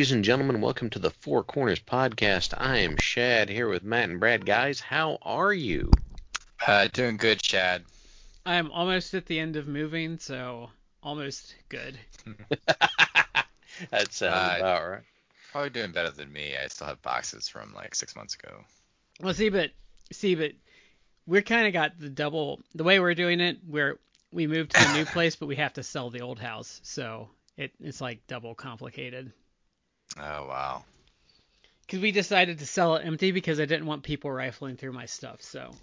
Ladies and gentlemen, welcome to the Four Corners Podcast. I am Shad here with Matt and Brad. Guys, how are you? Uh, doing good, Shad. I'm almost at the end of moving, so almost good. that sounds Uh, about right. Probably doing better than me. I still have boxes from like six months ago. Well, see, but see, but we're kind of got the double. The way we're doing it, we're we moved to a new place, but we have to sell the old house, so it it's like double complicated. Oh wow. Because we decided to sell it empty because I didn't want people rifling through my stuff, so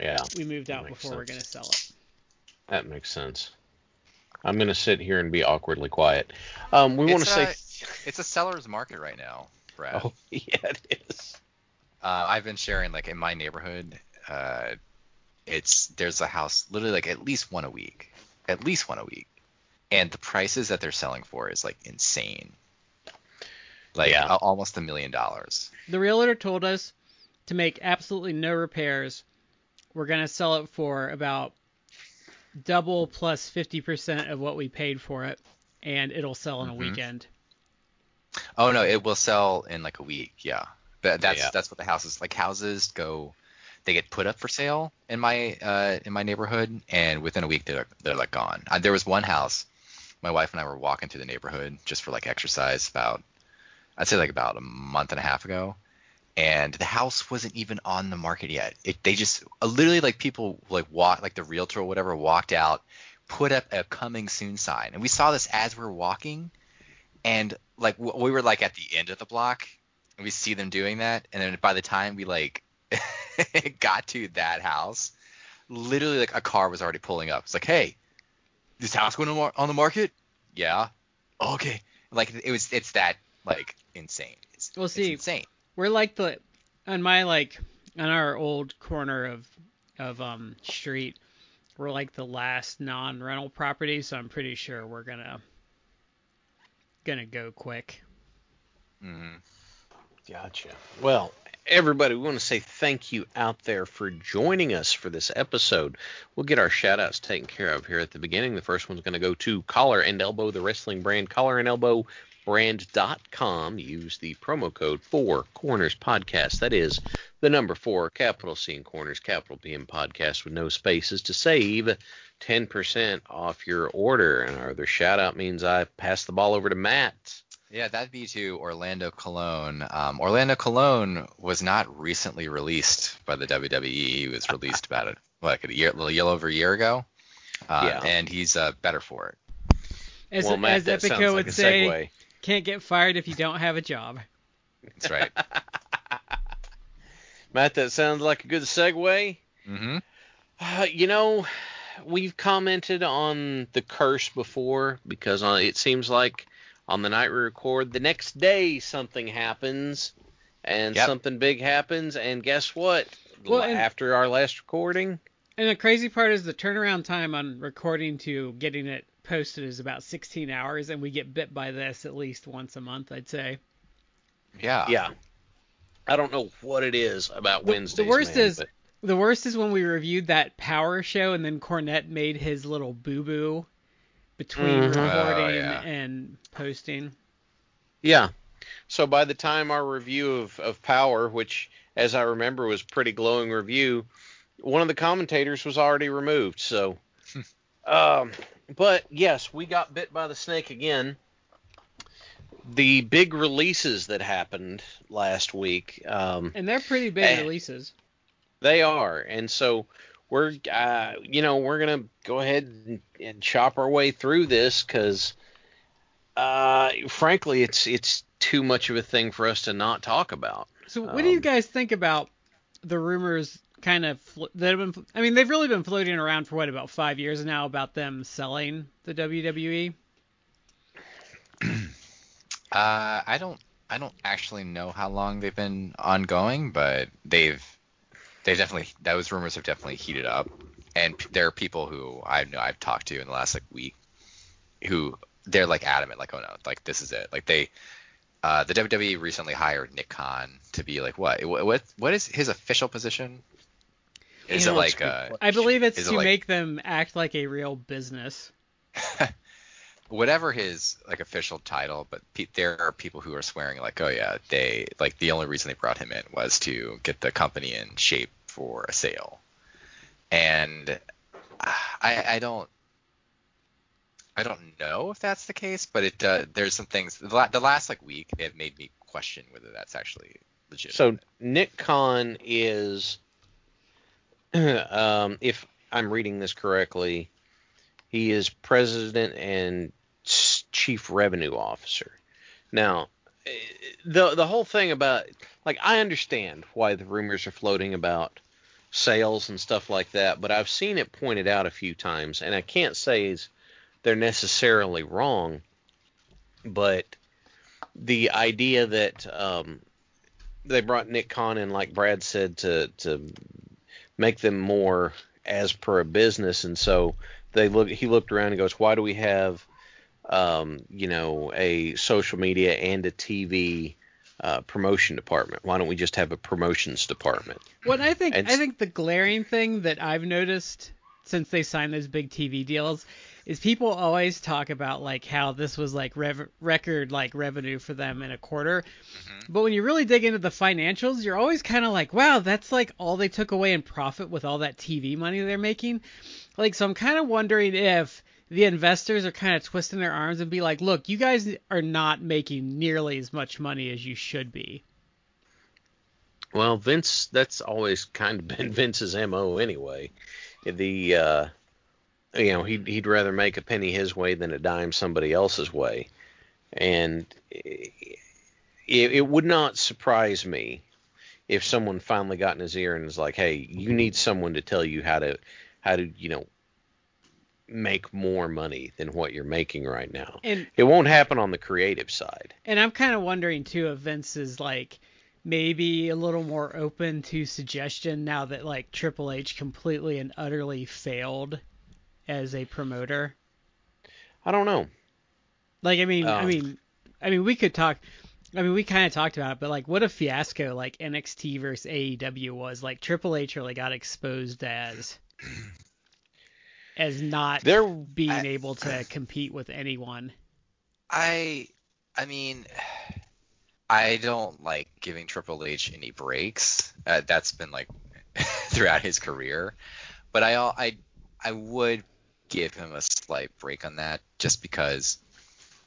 Yeah, we moved out Makes before we're gonna sell it. that makes sense. I'm going to sit here and be awkwardly quiet. Um, we want to say. It's a seller's market right now, Brad. Oh, yeah, it is. Uh, I've been sharing like in my neighborhood. Uh, it's there's a house literally like at least one a week, at least one a week, and the prices that they're selling for is like insane. Like Yeah. a- almost a million dollars. The realtor told us to make absolutely no repairs. We're gonna sell it for about double plus 50% of what we paid for it, and it'll sell in a Mhm. weekend. Oh no, it will sell in like a week. Yeah, but that's Yeah. that's what the houses like. Houses go, they get put up for sale in my uh in my neighborhood, and within a week they're they're like gone. Uh, there was one house, my wife and I were walking through the neighborhood just for like exercise about, I'd say like about a month and a half ago, and the house wasn't even on the market yet. It they just uh, literally like people like walk like the realtor or whatever walked out, put up a coming soon sign, and we saw this as we were walking and like w- we were like at the end of the block and we see them doing that and then by the time we like got to that house literally like a car was already pulling up. It's like hey this house going on the market? Yeah. Okay. Like it was it's that like insane it's, We'll it's see. insane We're like the on my like on our old corner of of um street. We're like the last non-rental property, so I'm pretty sure we're gonna gonna go quick. Mm-hmm. Gotcha. Well, everybody, we want to say thank you out there for joining us for this episode. We'll get our shout outs taken care of here at the beginning. The first one's going to go to Collar and Elbow, the wrestling brand, Collar and Elbow brand.com. Use the promo code for Corners Podcast. That is the number four, capital C and Corners, capital P in Podcast with no spaces to save 10% off your order. And our other shout out means I pass the ball over to Matt. Yeah, that'd be to Orlando Colón. Um, Orlando Colón was not recently released by the WWE. He was released about it like a year, a little over a year ago. Uh, Yeah. And he's uh, better for it. As, well, Matt, as that Epico sounds would like a say, segue. Can't get fired if you don't have a job. That's right. Matt, that sounds like a good segue. Mm-hmm. Uh, you know, we've commented on the curse before because on, it seems like on the night we record, the next day something happens and Yep. something big happens, and guess what? Well, and- After our last recording, And the crazy part is the turnaround time on recording to getting it posted is about 16 hours, and we get bit by this at least once a month, I'd say. Yeah. yeah, I don't know what it is about The- the worst man, is- but- The worst is when we reviewed that Power show, and then Cornette made his little boo boo between Mhm. recording Oh, yeah. and posting. Yeah. So by the time our review of, of Power, which as I remember was pretty glowing review, one of the commentators was already removed. So, um, but yes, we got bit by the snake again. The big releases that happened last week. Um, And they're pretty big releases. They are, and so we're, uh, you know, we're gonna go ahead and, and chop our way through this because, uh, frankly, it's it's too much of a thing for us to not talk about. So, what do you Um, guys think about the rumors kind of that have been? I mean, they've really been floating around for what about five years now about them selling the? WWE. Uh, I don't I don't actually know how long they've been ongoing, but they've they've definitely those rumors have definitely heated up, and p- there are people who I know I've talked to in the last like week who they're like adamant, like oh no, like this is it, like they. Uh, the WWE recently hired Nick Khan to be like? What what, what is his official position? Is it like a uh. I believe it's Is it to like- make them act like a real business. whatever his like official title, but pe- there are people who are swearing like, oh yeah, they like the only reason they brought him in was to get the company in shape for a sale, and uh, I, I don't. I don't know if that's the case, but it uh, there's some things. The, la- the last like week, they have made me question whether that's actually legit. So Nick Khan is, um, if I'm reading this correctly, he is president and chief revenue officer. Now, the the whole thing about like I understand why the rumors are floating about sales and stuff like that, but I've seen it pointed out a few times, and I can't say they're necessarily wrong, but the idea that um, they brought Nick Khan in, like Brad said, to to make them more as per a business, and so they look. He looked around and goes, "Why do we have, um, you know, a social media and a TV uh, promotion department? Why don't we just have a promotions department?" Well, I think, And I think the glaring thing that I've noticed since they signed those big TV deals is people always talk about like how this was like rev- record like revenue for them in a quarter. But when you really dig into the financials, you're always kind of like, wow, that's like all they took away in profit with all that TV money they're making. Like, so I'm kind of wondering if the investors are kind of twisting their arms and be like, look, you guys are not making nearly as much money as you should be. Well, Vince, that's always kind of been Vince's mo anyway. The uh, you know he'd he'd rather make a penny his way than a dime somebody else's way, and it, it would not surprise me if someone finally got in his ear and was like, "Hey, you need someone to tell you how to how to you know make more money than what you're making right now." And It won't happen on the creative side. And I'm kind of wondering too if Vince is like maybe a little more open to suggestion now that like Triple H completely and utterly failed as a promoter. I don't know. Like I mean, I Um, mean, I mean we could talk. I mean, we kind of talked about it, but like, what a fiasco like NXT versus AEW was. Like Triple H really got exposed as as not There being I- able to compete with anyone. I I mean I don't like giving Triple H any breaks. Uh, that's been like throughout his career, but I I I would give him a slight break on that just because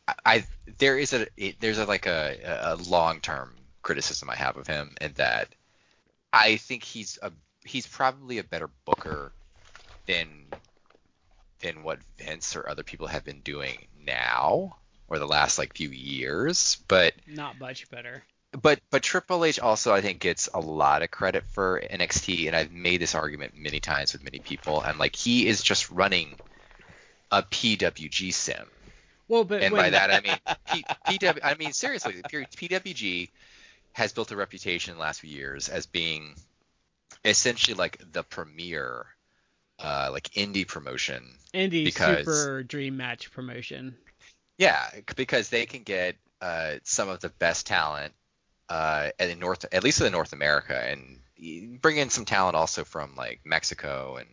I, I there is a it, there's a like a, a long term criticism I have of him in that I think he's a he's probably a better booker than than what Vince or other people have been doing now or the last like few years. But Not much better. but but Triple H also I think gets a lot of credit for NXT, and I've made this argument many times with many people, and like he is just running a PWG sim, Well, but and by that I mean P, PW. I mean seriously, PWG has built a reputation in the last few years as being essentially like the premier. Uh, like indie promotion Indie because- Super Dream Match promotion. Yeah, because they can get uh, some of the best talent uh, in North, at least in North America, and bring in some talent also from like Mexico and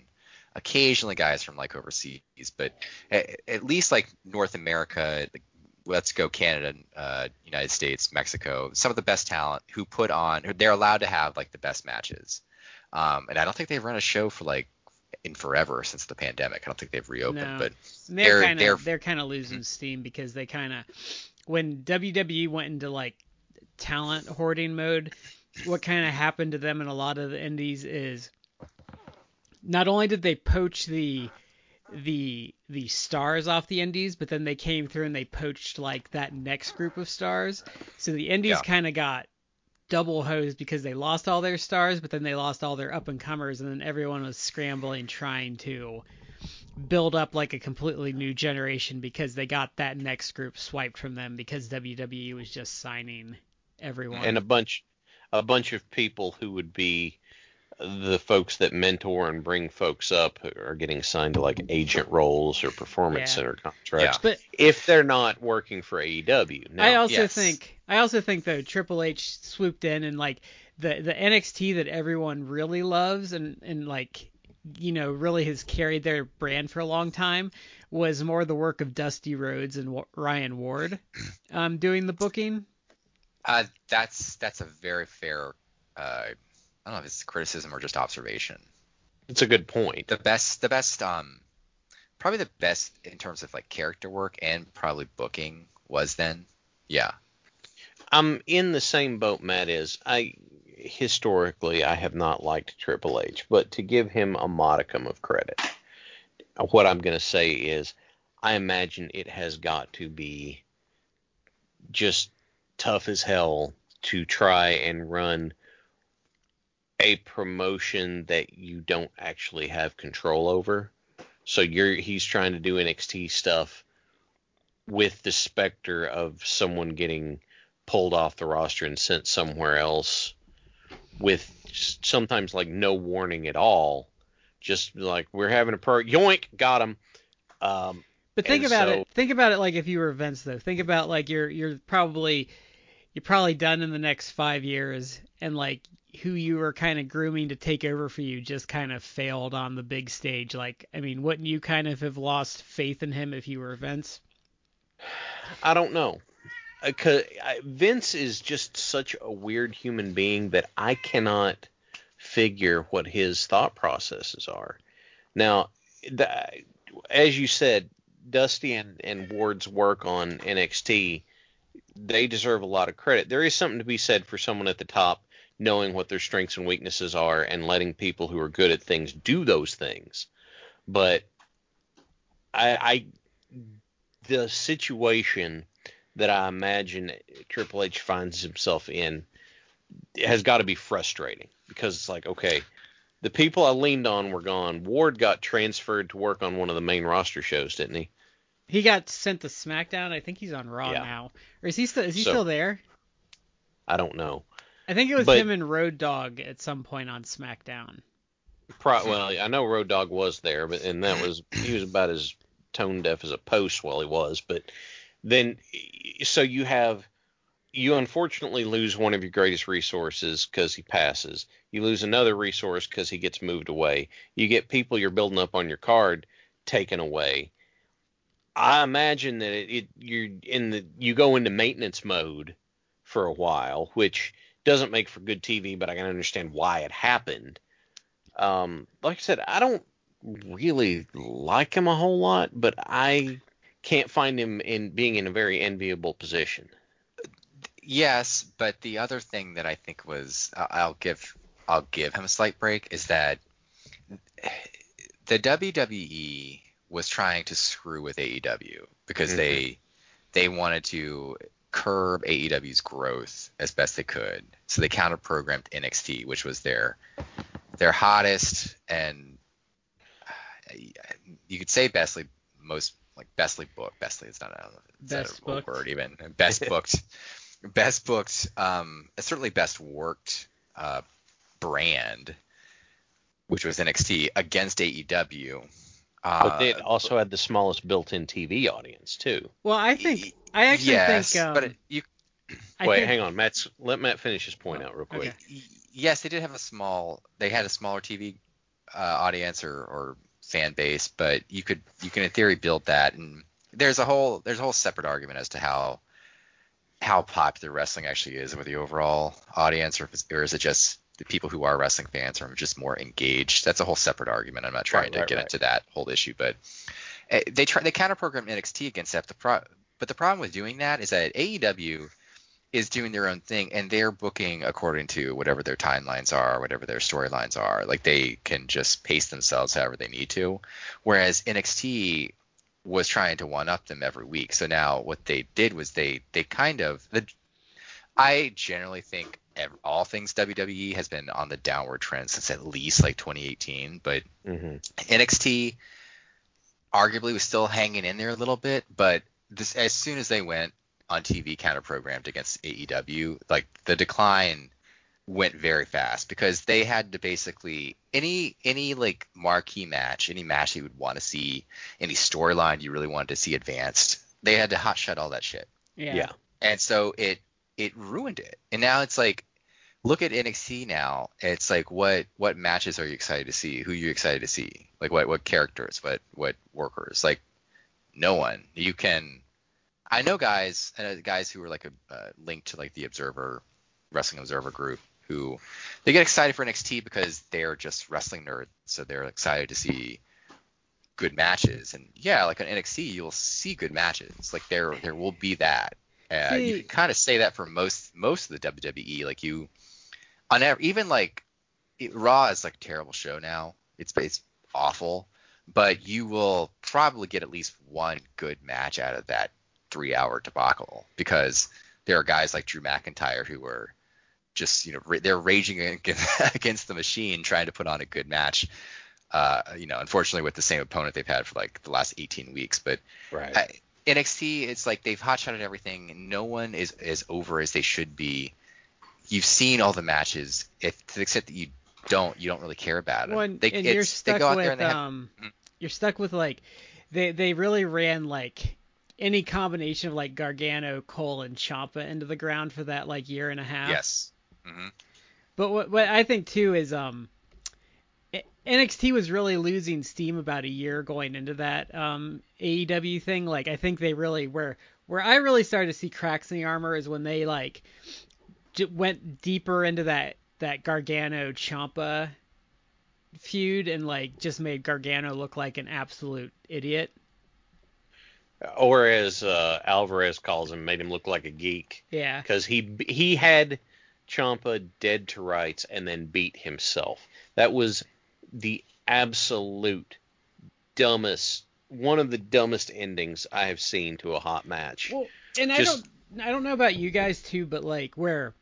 occasionally guys from like overseas. But at, at least like North America, like, let's go Canada, uh, United States, Mexico, some of the best talent who put on, they're allowed to have like the best matches. Um, and I don't think they've run a show for like in forever since the pandemic. I don't think they've reopened, No. but And they're They're- kind they're- of they're kind of losing steam because they kind of when WWE went into like talent hoarding mode, what kind of happened to them in a lot of the indies is not only did they poach the the the stars off the indies, but then they came through and they poached like that next group of stars. So the indies Yeah. kind of got double hosed because they lost all their stars, but then they lost all their up and comers, and then everyone was scrambling trying to build up like a completely new generation because they got that next group swiped from them because WWE was just signing everyone. and a bunch a bunch of people who would be the folks that mentor and bring folks up are getting signed to like agent roles or performance Yeah. center contracts Yeah. but if they're not working for AEW. Now, I also yes. think I also think though Triple H swooped in and like the the NXT that everyone really loves and and like you know really has carried their brand for a long time was more the work of Dusty Rhodes and Wa- Ryan Ward um doing the booking. Uh, that's that's a very fair. Uh, I don't know if it's criticism or just observation. it's a good point. The best, the best, um, probably the best in terms of like character work and probably booking was then. Yeah. I'm in the same boat Matt is. I historically I have not liked Triple H, but to give him a modicum of credit, what I'm going to say is I imagine it has got to be just tough as hell to try and run a promotion that you don't actually have control over. So you're he's trying to do NXT stuff with the specter of someone getting pulled off the roster and sent somewhere else with sometimes like no warning at all. Just like we're having a pro yoink, got him. Um, But think about so- it. Think about it like if you were Vince though. Think about like you're you're probably you're probably done in the next five years, and like who you were kind of grooming to take over for you just kind of failed on the big stage. Like, I mean, wouldn't you kind of have lost faith in him if you were Vince? I don't know. 'cause Vince is just such a weird human being that I cannot figure what his thought processes are. Now, the, as you said, Dusty and, and Ward's work on NXT, they deserve a lot of credit. There is something to be said for someone at the top knowing what their strengths and weaknesses are and letting people who are good at things do those things. But I, I the situation that I imagine Triple H finds himself in has got to be frustrating because it's like, okay, the people I leaned on were gone. Ward got transferred to work on one of the main roster shows, didn't he? He got sent to SmackDown. I think he's on Raw Yeah. now, or is he still is he So- still there? I don't know. I think it was But- him and Road Dog at some point on SmackDown. Pro, well, I know Road Dog was there, but and that was he was about as tone deaf as a post while he was. But then, so you have you unfortunately lose one of your greatest resources because he passes. You lose another resource because he gets moved away. You get people you're building up on your card taken away. I imagine that it, it you're in the you go into maintenance mode for a while, which doesn't make for good TV, but I can understand why it happened. Um, like I said, I don't really like him a whole lot, but I can't find him in being in a very enviable position. Yes, but the other thing that I think was I'll give I'll give him a slight break is that the WWE was trying to screw with AEW because Mhm. they they wanted to curb AEW's growth as best they could. So they counter programmed NXT, which was their their hottest and uh, you could say bestly most like bestly booked. Bestly is not I don't know if it's Best a word even. Best booked best booked, um, certainly best worked uh, brand, which was NXT against AEW. Uh, But it also had the smallest built-in TV audience too. Well, I think I actually yes, think. Um, but it, you I Wait, think, hang on, Matt's let Matt finish his point out real quick. Okay. yes, they did have a small. They had a smaller TV uh, audience or, or fan base, but you could you can in theory build that, and there's a whole there's a whole separate argument as to how how popular wrestling actually is with the overall audience, or, if it's, or is it just the people who are wrestling fans are just more engaged? That's a whole separate argument. I'm not trying Right, to right, get right. into that whole issue, but uh, they try they counter program NXT against that. The pro, but the problem with doing that is that AEW is doing their own thing and they're booking according to whatever their timelines are, whatever their storylines are. Like they can just pace themselves however they need to. Whereas NXT was trying to one up them every week. So now what they did was they they kind of the I generally think all things WWE has been on the downward trend since at least like 2018, but Mm-hmm. NXT arguably was still hanging in there a little bit, but this as soon as they went on TV counter programmed against AEW, like the decline went very fast because they had to basically any any like marquee match, any match you would want to see, any storyline you really wanted to see advanced, they had to hot shut all that shit. Yeah. Yeah. And so it it ruined it. And now it's like look at NXT now. It's like what what matches are you excited to see? Who are you excited to see? Like what what characters? What what workers? Like no one. You can I know guys uh, guys who are like a uh, linked to like the Observer Wrestling Observer group who they get excited for NXT because they're just wrestling nerds, so they're excited to see good matches. And yeah, like on NXT, you'll see good matches. Like there there will be that. Uh, you can kind of say that for most most of the WWE. Like you on ev- even like it, Raw is like a terrible show now. It's it's awful, but you will probably get at least one good match out of that three hour debacle because there are guys like Drew McIntyre who are just you know ra- they're raging against, against the machine trying to put on a good match. Uh, you know, unfortunately with the same opponent they've had for like the last 18 weeks, but Right. I, NXT, it's like they've hotshotted everything. No one is as over as they should be. You've seen all the matches. If to the extent that you don't, you don't really care about them. Well, and, they, and you're stuck with there and they have, um, Mhm. you're stuck with like, they they really ran like any combination of like Gargano, Cole, and Ciampa into the ground for that like year and a half. yes. hmm But what what I think too is um, NXT was really losing steam about a year going into that um AEW thing. Like I think they really where where I really started to see cracks in the armor is when they like went deeper into that that Gargano Ciampa feud and like just made Gargano look like an absolute idiot. Or as uh, Alvarez calls him, made him look like a geek Yeah. because he he had Ciampa dead to rights and then beat himself. That was the absolute dumbest, one of the dumbest endings I have seen to a hot match. Well, and I don't I don't know about you guys too, but like where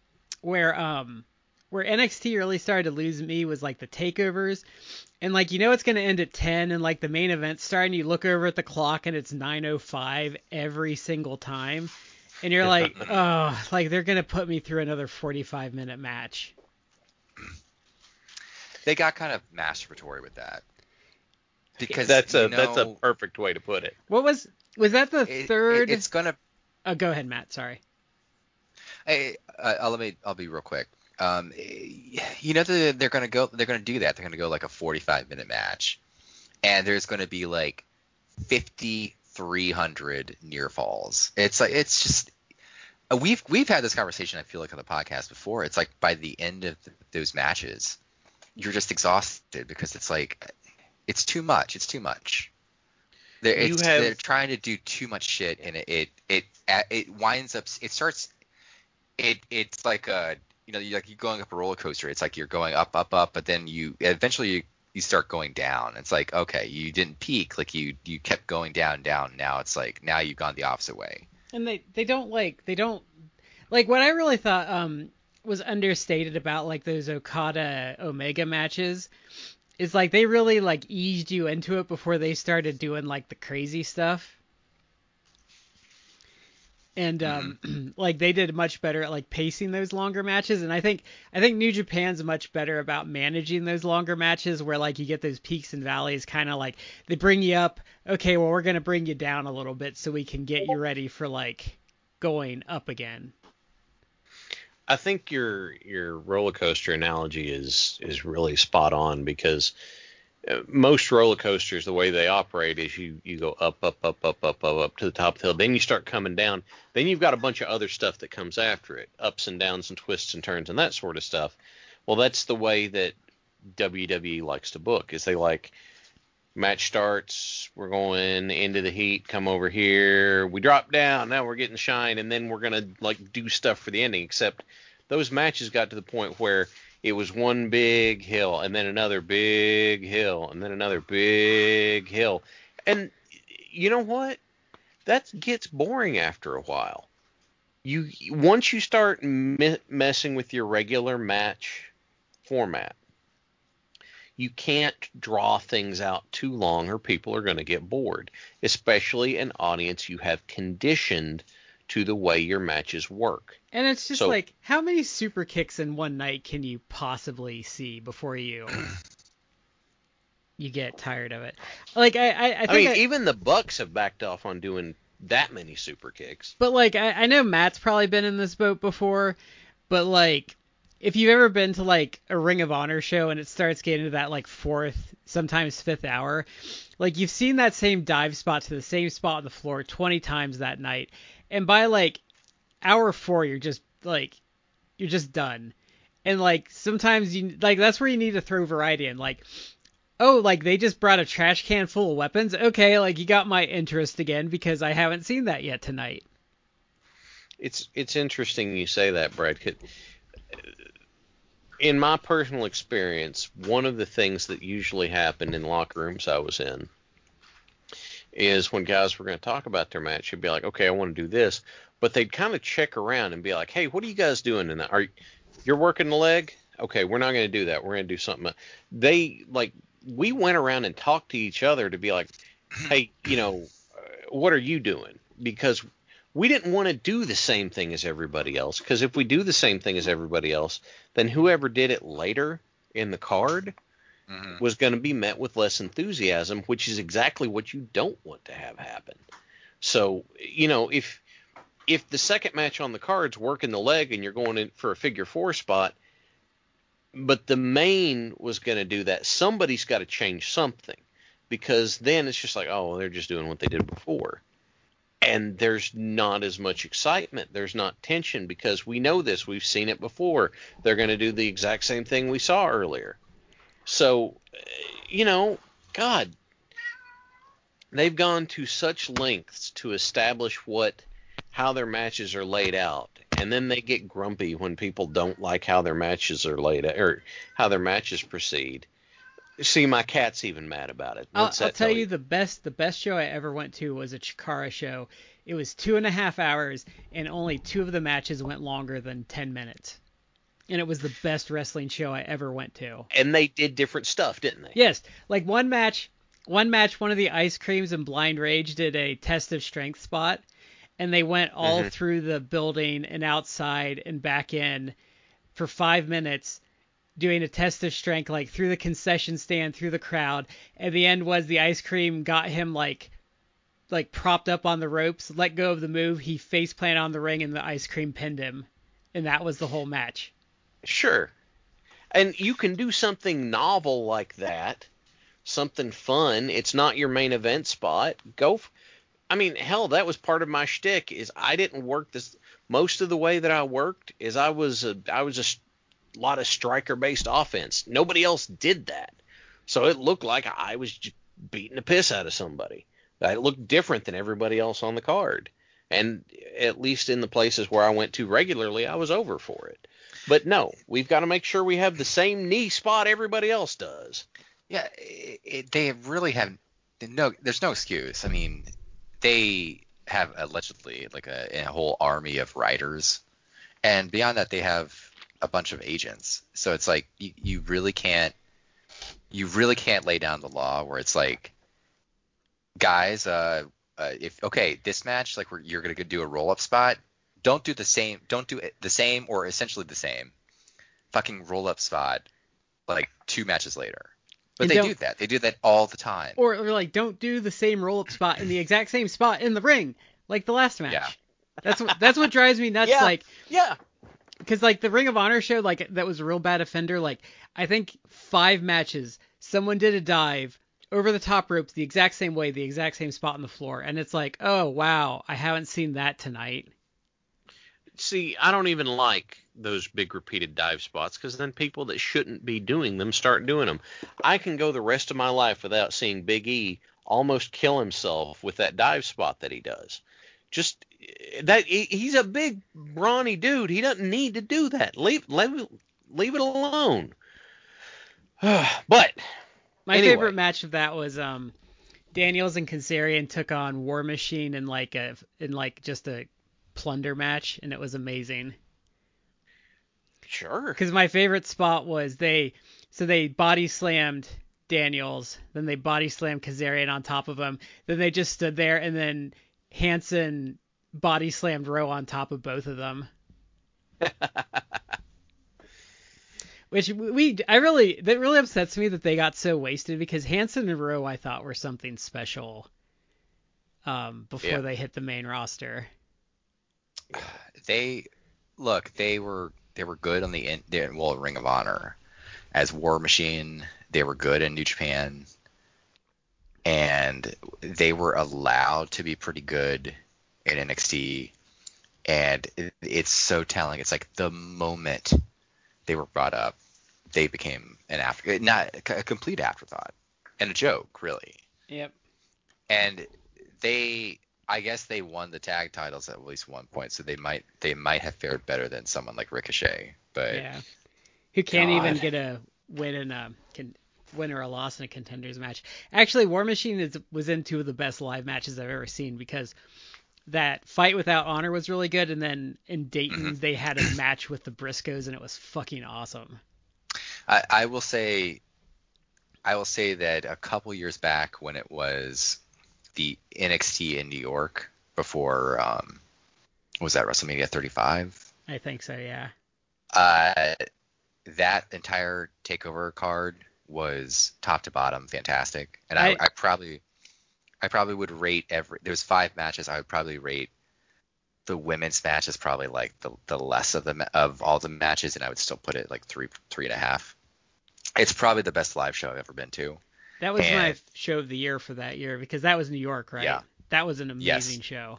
where um where NXT really started to lose me was like the takeovers. And like you know it's gonna end at ten and like the main event's starting, you look over at the clock and it's nine oh five every single time. And you're like, oh, like they're gonna put me through another forty five minute match. They got kind of masturbatory with that. Because that's a you that's a perfect way to put it. What was was that the it- it- third? it's gonna. oh, go ahead, Matt. Sorry. Hey, uh, I'll let me. I'll be real quick. Um, you know the, they're gonna go. They're gonna do that. They're gonna go like a 45 minute match, and there's gonna be like 5,300 near falls. It's like it's just. uh, We've we've had this conversation. I feel like on the podcast before. It's like by the end of th- those matches, you're just exhausted because it's like it's too much. It's too much. They're, have- they're trying to do too much shit, and it it it, it winds up. It starts it it's like a you know you're like you're going up a roller coaster it's like you're going up up up but then you eventually you, you start going down. It's like okay you didn't peak like you you kept going down down. Now it's like now you've gone the opposite way. And they they don't like they don't like what I really thought um was understated about like those Okada Omega matches is like they really like eased you into it before they started doing like the crazy stuff. And um like they did much better at like pacing those longer matches and I think I think New Japan's much better about managing those longer matches where like you get those peaks and valleys kind of like they bring you up okay well we're going to bring you down a little bit so we can get you ready for like going up again. I think your your roller coaster analogy is is really spot on because most roller coasters the way they operate is you you go up up up up up up up to the top of the hill then you start coming down then you've got a bunch of other stuff that comes after it ups and downs and twists and turns and that sort of stuff well that's the way that WWE likes to book is they like Match starts. We're going into the heat. Come over here. We drop down. Now we're getting shine, and then we're gonna like do stuff for the ending. Except those matches got to the point where it was one big hill, and then another big hill, and then another big hill, and you know what? That gets boring after a while. You once you start me- messing with your regular match format, you can't draw things out too long or people are going to get bored, especially an audience you have conditioned to the way your matches work. And it's just So- like, how many super kicks in one night can you possibly see before you you get tired of it? Like I, I, I I, think mean, I- even the Bucks have backed off on doing that many super kicks. But like I, I know Matt's probably been in this boat before, but like if you've ever been to like a Ring of Honor show and it starts getting to that like fourth, sometimes fifth hour, like you've seen that same dive spot to the same spot on the floor 20 times that night, and by like hour four you're just like you're just done. And like sometimes you like that's where you need to throw variety in. Like oh, like they just brought a trash can full of weapons. Okay, like you got my interest again because I haven't seen that yet tonight. It's it's interesting you say that, Brad. In my personal experience, one of the things that usually happened in locker rooms I was in is when guys were going to talk about their match, you'd be like, "Okay, I want to do this," but they'd kind of check around and be like, "Hey, what are you guys doing in tonight? Are you, you're working the leg? Okay, we're not going to do that. We're going to do something." They like we went around and talked to each other to be like, "Hey, you know, uh, what are you doing?" Because we didn't want to do the same thing as everybody else because if we do the same thing as everybody else, then whoever did it later in the card Mhm. was going to be met with less enthusiasm, which is exactly what you don't want to have happen. So, you know, if if the second match on the card's working the leg and you're going in for a figure four spot, but the main was going to do that, somebody's got to change something because then it's just like, oh, they're just doing what they did before. And there's not as much excitement. There's not tension because we know this. We've seen it before. They're going to do the exact same thing we saw earlier. So, you know, God, they've gone to such lengths to establish what how their matches are laid out, and then they get grumpy when people don't like how their matches are laid out or how their matches proceed. See, my cat's even mad about it. I'll, I'll that tell you the best the best show I ever went to was a Chikara show. It was two and a half hours, and only two of the matches went longer than ten minutes. And it was the best wrestling show I ever went to. And they did different stuff, didn't they? Yes, like one match, one match, one of the ice creams and Blind Rage did a test of strength spot, and they went all Mhm. through the building and outside and back in for five minutes doing a test of strength like through the concession stand through the crowd and the end was the ice cream got him like like propped up on the ropes let go of the move he face planted on the ring and the ice cream pinned him and that was the whole match Sure. And you can do something novel like that, something fun. It's not your main event spot. Go. F- I mean, hell, that was part of my shtick. Is I didn't work this. Most of the way that I worked is I was a I was a lot of striker based offense. Nobody else did that, so it looked like I was beating the piss out of somebody. It looked different than everybody else on the card. And at least in the places where I went to regularly, I was over for it. But no, we've got to make sure we have the same knee spot everybody else does. Yeah, it, it, they really have no. There's no excuse. I mean, they have allegedly like a, a whole army of writers, and beyond that, they have a bunch of agents. So it's like you, you really can't you really can't lay down the law where it's like, guys, uh, uh if okay, this match like you're gonna do a roll up spot, don't do the same. Don't do it the same or essentially the same fucking roll up spot like two matches later. But And they do that. They do that all the time. or, or like don't do the same roll up spot in the exact same spot in the ring like the last match Yeah. that's what that's what drives me nuts Yeah. like Yeah. because like the Ring of Honor show, like that was a real bad offender. Like I think five matches, someone did a dive over the top ropes the exact same way, the exact same spot on the floor, and it's like, oh wow, I haven't seen that tonight. See, I don't even like those big repeated dive spots because then people that shouldn't be doing them start doing them. I can go the rest of my life without seeing Big E almost kill himself with that dive spot that he does. Just that he's a big brawny dude. He doesn't need to do that. Leave leave, leave it alone. but my anyway. favorite match of that was um Daniels and Kazarian took on War Machine in like a in like just a plunder match, and it was amazing. Sure. Because my favorite spot was they so they body slammed Daniels, then they body slammed Kazarian on top of him, then they just stood there, and then Hanson body slammed Rowe on top of both of them. Which we, I really, that really upsets me that they got so wasted because Hanson and Rowe I thought were something special. Um, before Yeah. they hit the main roster. They look, they were they were good on the in, they- well Ring of Honor as War Machine. They were good in New Japan, and they were allowed to be pretty good in NXT. And it, it's so telling. It's like the moment they were brought up, they became an after, not a complete afterthought and a joke, really Yep. and they I guess they won the tag titles at least one point, so they might they might have fared better than someone like Ricochet. But Yeah. Who can't even get a win in a can, win or a loss in a contenders match. Actually, War Machine is, was in two of the best live matches I've ever seen because that fight without honor was really good, and then in Dayton Mm-hmm. they had a match with the Briscoes, and it was fucking awesome. I, I will say I will say that a couple years back when it was the NXT in New York before um was that WrestleMania 35? I think so, yeah. Uh that entire takeover card was top to bottom fantastic. And I, I- I probably I probably would rate every there's five matches I would probably rate the women's match is probably like the, the less of the of all the matches and I would still put it like three three and a half. It's probably the best live show I've ever been to. That was my show of the year for that year because that was New York, right? Yeah. That was an Yes. amazing show.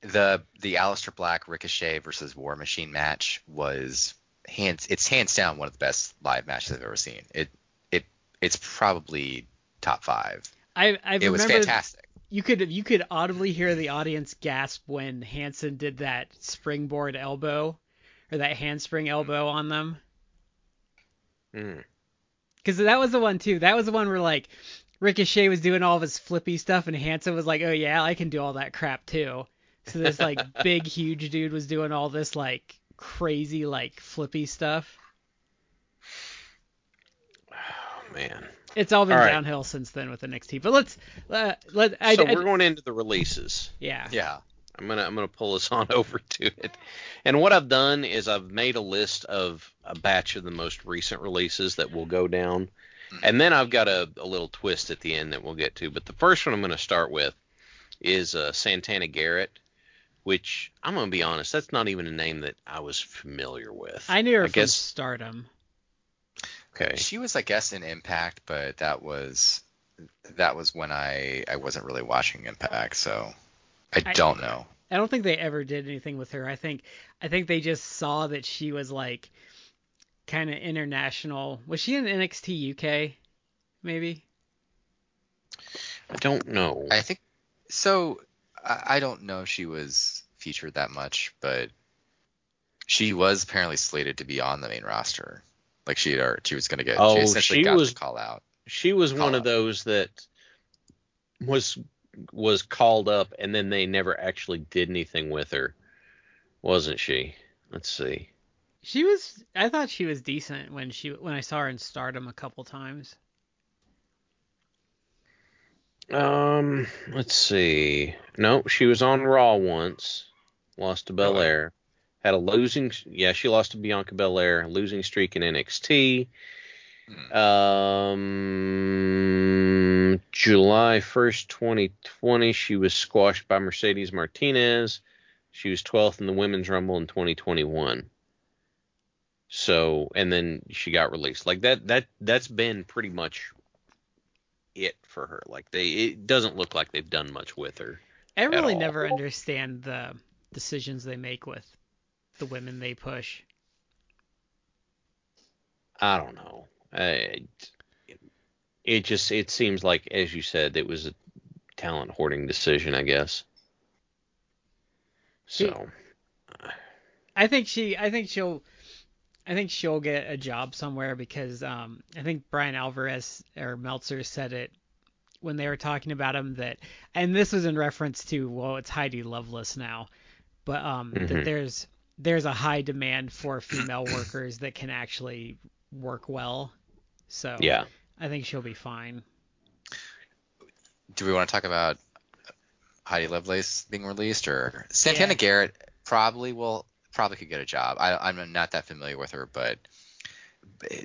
The the Aleister Black Ricochet versus War Machine match was hands it's hands down one of the best live matches I've ever seen. It it it's probably top five. I I It was fantastic. you could you could audibly hear the audience gasp when Hanson did that springboard elbow or that handspring elbow on them. Mm. Because that was the one too. That was the one where like Ricochet was doing all of his flippy stuff, and Hanson was like, "Oh yeah, I can do all that crap too." So this like big huge dude was doing all this like crazy like flippy stuff. Oh man. It's all been All right. downhill since then with the NXT. But let's uh, let I, so I- we're going into the releases. yeah Yeah. I'm gonna I'm gonna pull us on over to it. And what I've done is I've made a list of a batch of the most recent releases that will go down. And then I've got a, a little twist at the end that we'll get to. But the first one I'm gonna start with is uh, Santana Garrett, which I'm gonna be honest, that's not even a name that I was familiar with. I knew her from guess Stardom. okay. She was I guess in Impact, but that was that was when I I wasn't really watching Impact, so I I- don't know. I don't think they ever did anything with her. I think I think they just saw that she was like kind of international. Was she in NXT UK? Maybe. I don't know. I think so. I, I don't know if she was featured that much, but she was apparently slated to be on the main roster. Like she had, she was going to get. Oh, she essentially she got was- the call out. she was Call one of those that was was called up and then they never actually did anything with her, wasn't she? Let's see. She was. I thought she was decent when she when I saw her in Stardom a couple times. Um, let's see. No, she was on Raw once, lost to Belair. Had a losing, yeah, she lost to Bianca Belair, losing streak in NXT. Hmm. Um, July 1st, 2020, she was squashed by Mercedes Martinez. She was 12th in the Women's Rumble in 2021. So, and then she got released. Like that, that, that's been pretty much it for her. Like they, it doesn't look like they've done much with her. I really never understand the decisions they make with the women they push. I don't know. Uh, it, just it seems like, as you said, it was a talent hoarding decision, I guess. So I think she I think she'll I think she'll get a job somewhere because um I think Brian Alvarez or Meltzer said it when they were talking about him that and this was in reference to well it's Heidi Lovelace now but um Mhm. that there's there's a high demand for female workers that can actually work well. So yeah, I think she'll be fine. Do we want to talk about Heidi Lovelace being released or Santana Yeah. Garrett probably will probably could get a job. I, I'm not that familiar with her, but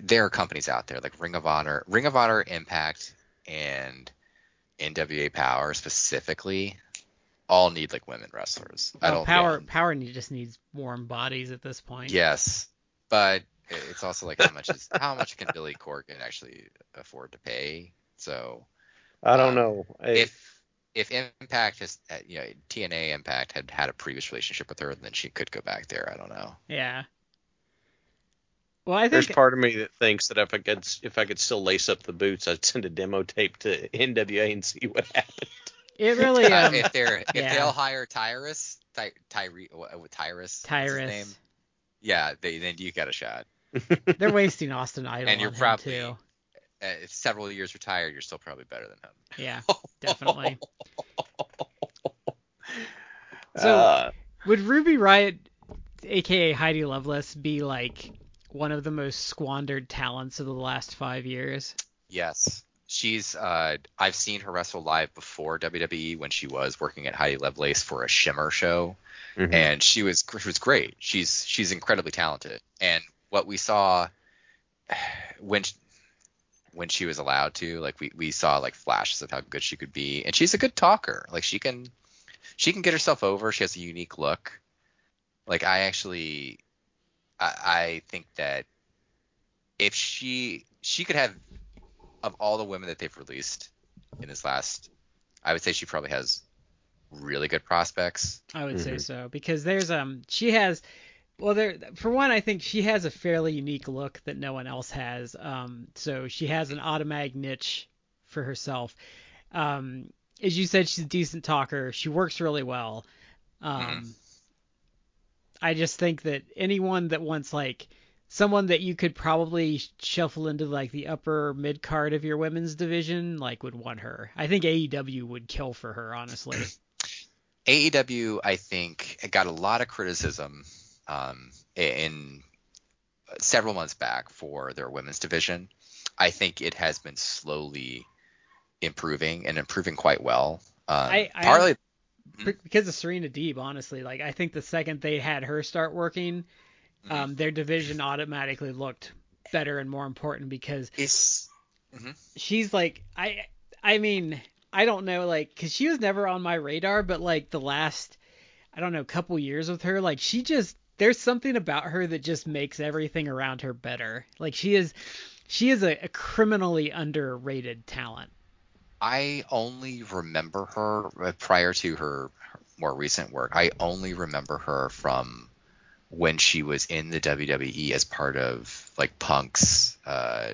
there are companies out there like Ring of Honor, Ring of Honor, Impact, and NWA Power specifically all need like women wrestlers. I don't power yeah. power just needs warm bodies at this point. Yes, but it's also like how much is how much can Billy Corgan actually afford to pay? So I don't Um, know. I- if if Impact has uh, you know TNA Impact had had a previous relationship with her, then she could go back there. I don't know. Yeah. Well, I think There's part of me that thinks that if I could if I could still lace up the boots, I'd send a demo tape to NWA and see what happened. it really Uh, um if they're if yeah. they'll hire Tyrus, Ty, Tyree, what, what, Tyrus, Tyrus. name? Yeah, they, then you got a shot. They're wasting Austin Idol And you're on probably- him too. Uh, several years retired, you're still probably better than him. Yeah, definitely. So- Uh, Would Ruby Riot, aka Heidi Lovelace, be like one of the most squandered talents of the last five years? Yes. She's uh I've seen her wrestle live before WWE when she was working at Heidi Lovelace for a Shimmer show mhm. and she was she was great. She's she's incredibly talented. And what we saw when sh- when she was allowed to, like we we saw like flashes of how good she could be. And she's a good talker. Like she can she can get herself over. She has a unique look. Like I actually I, I think that if she she could have of all the women that they've released in this last I would say she probably has really good prospects. I would say Mhm. so because there's um she has well there for one I think she has a fairly unique look that no one else has. Um so she has an automatic niche for herself. Um as you said she's a decent talker. She works really well. Um I just think that anyone that wants like someone that you could probably shuffle into like the upper mid card of your women's division like would want her. I think AEW would kill for her honestly. AEW, I think, got a lot of criticism um, in several months back for their women's division. I think it has been slowly improving and improving quite well. Um, I- I partly, Be- because of Serena Deeb, honestly. Like I think the second they had her start working, Mhm. um, their division automatically looked better and more important because it's she's like I I mean I don't know like because she was never on my radar, but like the last I don't know couple years with her, like she just there's something about her that just makes everything around her better. Like she is she is a, a criminally underrated talent. I only remember her uh, prior to her more recent work. I only remember her from when she was in the WWE as part of like Punk's uh,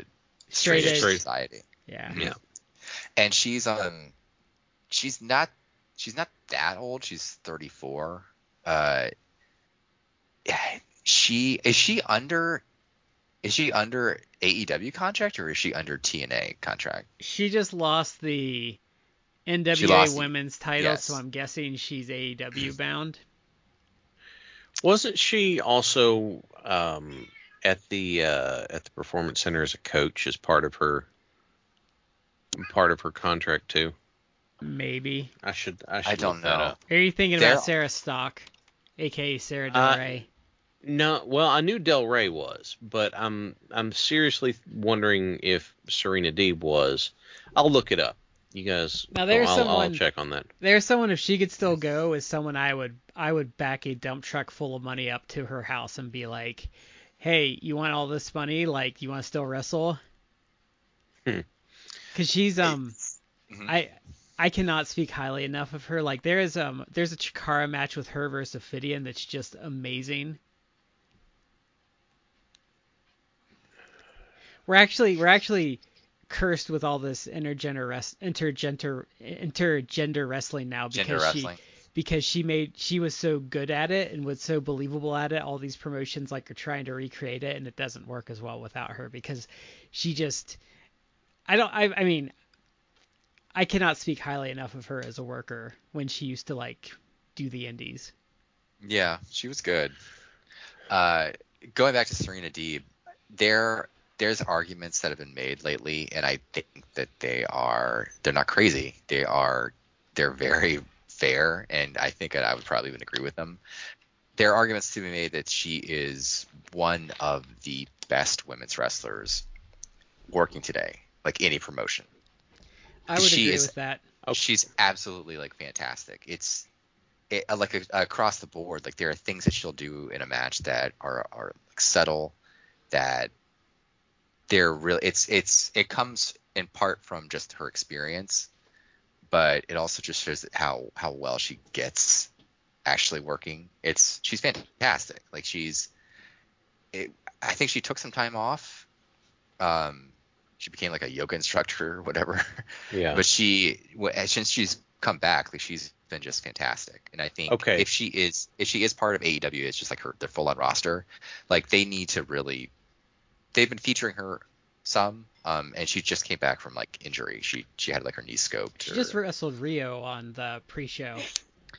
Straight Edge Edge. Society. Yeah. Yeah. and she's um she's not she's not that old she's 34 uh yeah, she is she under is she under AEW contract or is she under TNA contract She just lost the NWA She lost the- women's title, yes. so I'm guessing she's AEW bound. Wasn't she also um, at the uh, at the performance center as a coach as part of her part of her contract too? Maybe. I should I should I don't that know. Are you thinking There- about Sarah Stock, aka Sarah Del Uh, Rey? No, well I knew Del Rey was, but I'm I'm seriously wondering if Serena Deeb was. I'll look it up. You guys, Now, there's I'll, I'll check on that. There's someone if she could still go is someone I would I would back a dump truck full of money up to her house and be like, "Hey, you want all this money? Like, you want to still wrestle?" Hmm. Cause she's um. I I cannot speak highly enough of her. Like there is um there's a Chikara match with her versus Ophidian that's just amazing. we're actually we're actually cursed with all this intergender res- intergender intergender wrestling now because Gender she wrestling. because she made she was so good at it and was so believable at it all these promotions like are trying to recreate it and it doesn't work as well without her because she just i don't i, I mean i cannot speak highly enough of her as a worker when she used to like do the indies Yeah, she was good. Uh, going back to Serena Deeb, there there's arguments that have been made lately, and I think that they are they're not crazy. They are they're very fair, and I think that I would probably even agree with them. There are arguments to be made that she is one of the best women's wrestlers working today, like any promotion. I would She agree is- with that She's absolutely like fantastic. It's it, uh, like a, across the board. Like there are things that she'll do in a match that are are like subtle, that they're really. It's it's it comes in part from just her experience, but it also just shows how how well she gets actually working. It's she's fantastic. Like she's. It, I think she took some time off. Um, she became like a yoga instructor or whatever. Yeah. But she, since she's come back, like she's been just fantastic. And I think Okay. if she is, if she is part of AEW, it's just like her, their full on roster. Like they need to really, they've been featuring her some, um, and she just came back from like injury. She she had like her knee scoped. she or- just wrestled Riho on the pre-show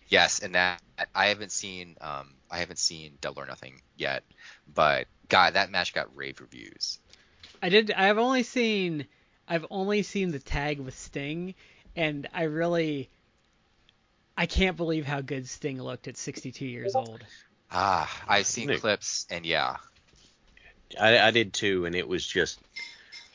Yes, and that I haven't seen um I haven't seen Double or Nothing yet, but God, that match got rave reviews. I did. I've only seen. I've only seen the tag with Sting, and I really. I can't believe how good Sting looked at 62 years old. Ah, I've seen Nick. clips, and yeah, I, I did too, and it was just,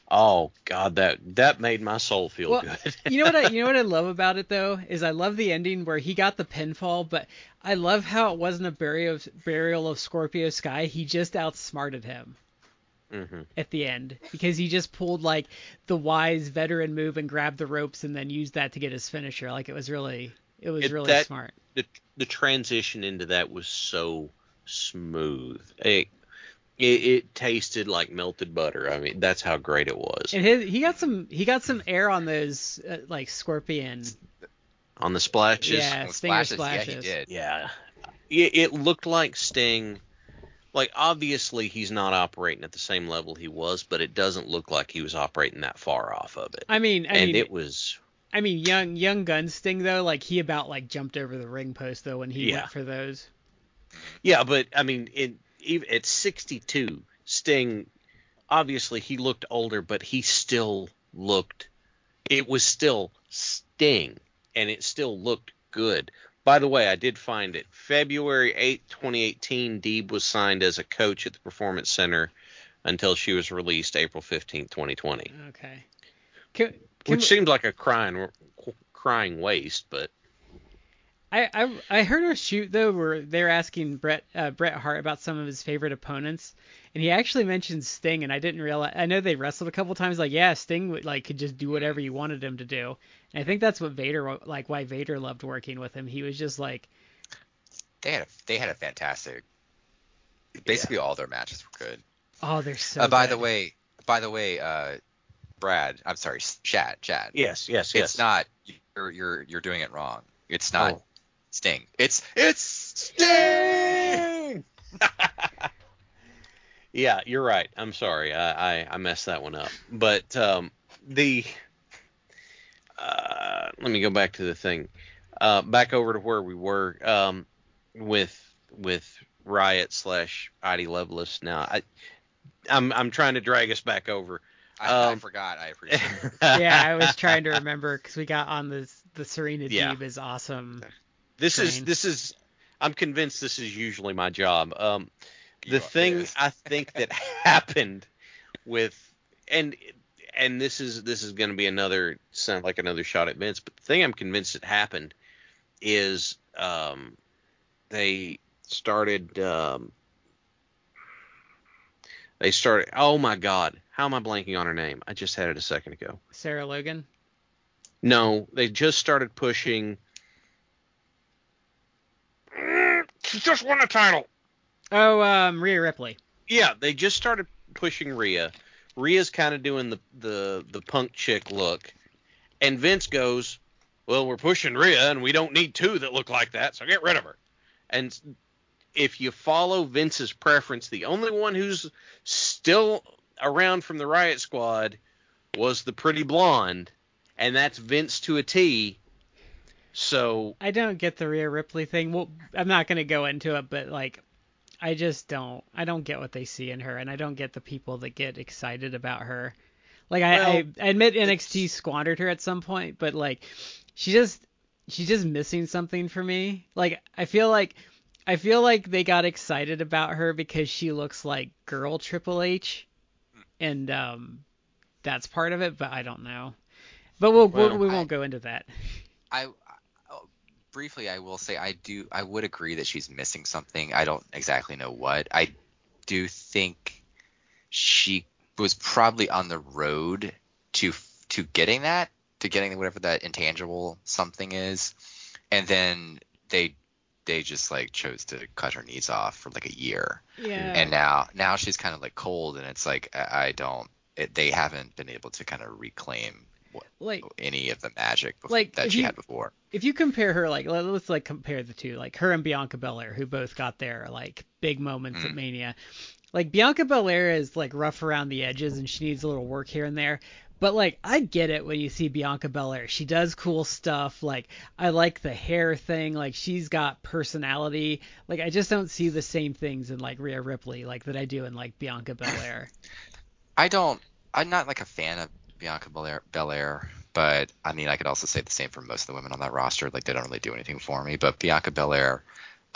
oh god, that that made my soul feel Well, good. you know what I you know what I love about it though is I love the ending where he got the pinfall, but I love how it wasn't a burial burial of Scorpio Sky. He just outsmarted him hmm at the end because he just pulled like the wise veteran move and grabbed the ropes and then used that to get his finisher. Like it was really it was It- really that- smart. The the transition into that was so smooth. It, it it tasted like melted butter. I mean, that's how great it was. And his he got some he got some air on those uh, like scorpion. On the splashes, Yeah, With Stinger splashes, yeah, he did. Yeah. It, it looked like Sting. Like obviously he's not operating at the same level he was, but it doesn't look like he was operating that far off of it. I mean, I and mean, it was I mean, young young gun Sting though, like he about like jumped over the ring post though when he Yeah. went for those. yeah, but I mean, it, even at 62, Sting obviously he looked older, but he still looked. It was still Sting, and it still looked good. By the way, I did find it. February 8, 2018, Deeb was signed as a coach at the Performance Center until she was released April 15, 2020. Okay. Can, can Which seems like a crying crying waste, but I, I I heard a shoot though where they're asking Bret uh, Bret Hart about some of his favorite opponents, and he actually mentioned Sting, and I didn't realize. I know they wrestled a couple times. Like yeah, Sting would, like could just do whatever you wanted him to do, and I think that's what Vader like why Vader loved working with him. He was just like They had a, they had a fantastic. Basically, all their matches were good. oh they're so. uh, by good. the way, by the way, uh, Brad, I'm sorry, Chad, Chad. yes, yes, yes. It's not. You're you're you're doing it wrong. It's not Oh. Sting. It's it's Sting. Yeah, you're right. I'm sorry. I, I, I messed that one up. But um, the uh, let me go back to the thing. Uh, back over to where we were um, with with Riot slash Heidi Lovelace. Now I I'm I'm trying to drag us back over. I, I Um, forgot. I appreciate it. yeah, I was trying to remember because we got on this the Serena Yeah. Deeb is awesome. This is this is I'm convinced this is usually my job. Um, the thing. I think that happened with and and this is this is going to be another sound like another shot at Vince, but the thing I'm convinced it happened is um, they started um, they started oh my god how am I blanking on her name I just had it a second ago Sarah Logan. no they just started pushing She just won a title. Oh, um, Rhea Ripley. Yeah, they just started pushing Rhea, Rhea's kind of doing the, the the punk chick look, and Vince goes, "Well, we're pushing Rhea, and we don't need two that look like that, so get rid of her." And if you follow Vince's preference, the only one who's still around from the Riot Squad was the pretty blonde, and that's Vince to a T. So I don't get the Rhea Ripley thing. Well, I'm not gonna go into it, but like, I just don't. I don't get what they see in her, and I don't get the people that get excited about her. Like, I, Well, I, I admit NXT squandered her at some point, but like, she just, she's just missing something for me. Like, I feel like, I feel like they got excited about her because she looks like girl Triple H, and um, that's part of it. But I don't know. But we'll, Well, we I- won't go into that. I, briefly I will say I do I would agree that she's missing something. I don't exactly know what. I do think she was probably on the road to to getting that, to getting whatever that intangible something is. And then they they just like chose to cut her knees off for like a year. Yeah. And now now she's kind of like cold and it's like I, I don't it, they haven't been able to kind of reclaim like any of the magic bef- Like, that she you- had before. if you compare her like let- let's like compare the two like her and Bianca Belair who both got their like big moments at Mm. Mania like Bianca Belair is like rough around the edges and she needs a little work here and there but like I get it when you see Bianca Belair she does cool stuff like I like the hair thing like she's got personality like I just don't see the same things in like Rhea Ripley like that I do in like Bianca Belair I don't. I'm not like a fan of Bianca Belair, Belair, but I mean, I could also say the same for most of the women on that roster. Like they don't really do anything for me. But Bianca Belair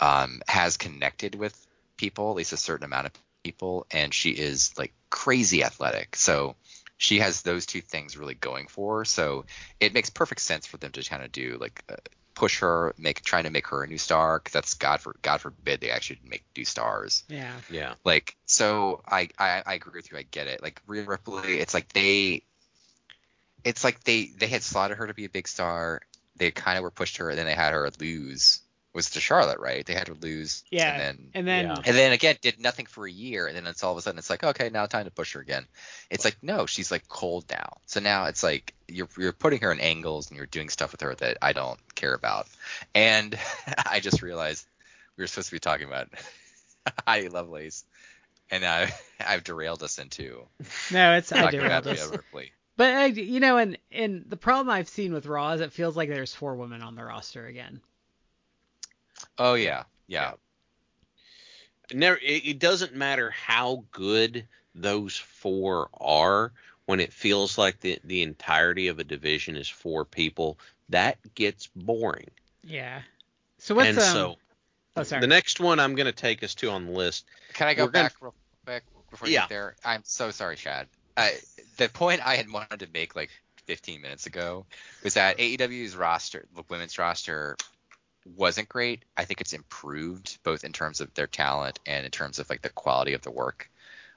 um, has connected with people, at least a certain amount of people, and she is like crazy athletic. So she has those two things really going for her. So it makes perfect sense for them to kind of do like uh, push her, make trying to make her a new star. Cause that's God for God forbid they actually make new stars. yeah yeah, Like, so I, I I agree with you. I get it. Like Rhea Ripley, it's like they, it's like they they had slotted her to be a big star. They kind of were pushed her, and then they had her lose. Was to Charlotte, right? They had her lose. yeah And then and then Yeah. and then again did nothing for a year, and then it's all of a sudden it's like okay now time to push her again. It's like no, she's like cold now. So now it's like you're you're putting her in angles and you're doing stuff with her that I don't care about. And I just realized we were supposed to be talking about Heidi Lovelace, and I I've derailed us into no it's I talking do about this. Rhea Ripley. But I, you know, and and the problem I've seen with Raw is it feels like there's four women on the roster again. Oh yeah, yeah. never. It, it doesn't matter how good those four are when it feels like the the entirety of a division is four people. That gets boring. Yeah. So what's and um? so oh, sorry. the next one I'm going to take us to on the list. Can I go We're gonna- back real quick before you Yeah. get there? I'm so sorry, Chad. I, the point I had wanted to make like 15 minutes ago was that AEW's roster, the women's roster, wasn't great. I think it's improved both in terms of their talent and in terms of like the quality of the work.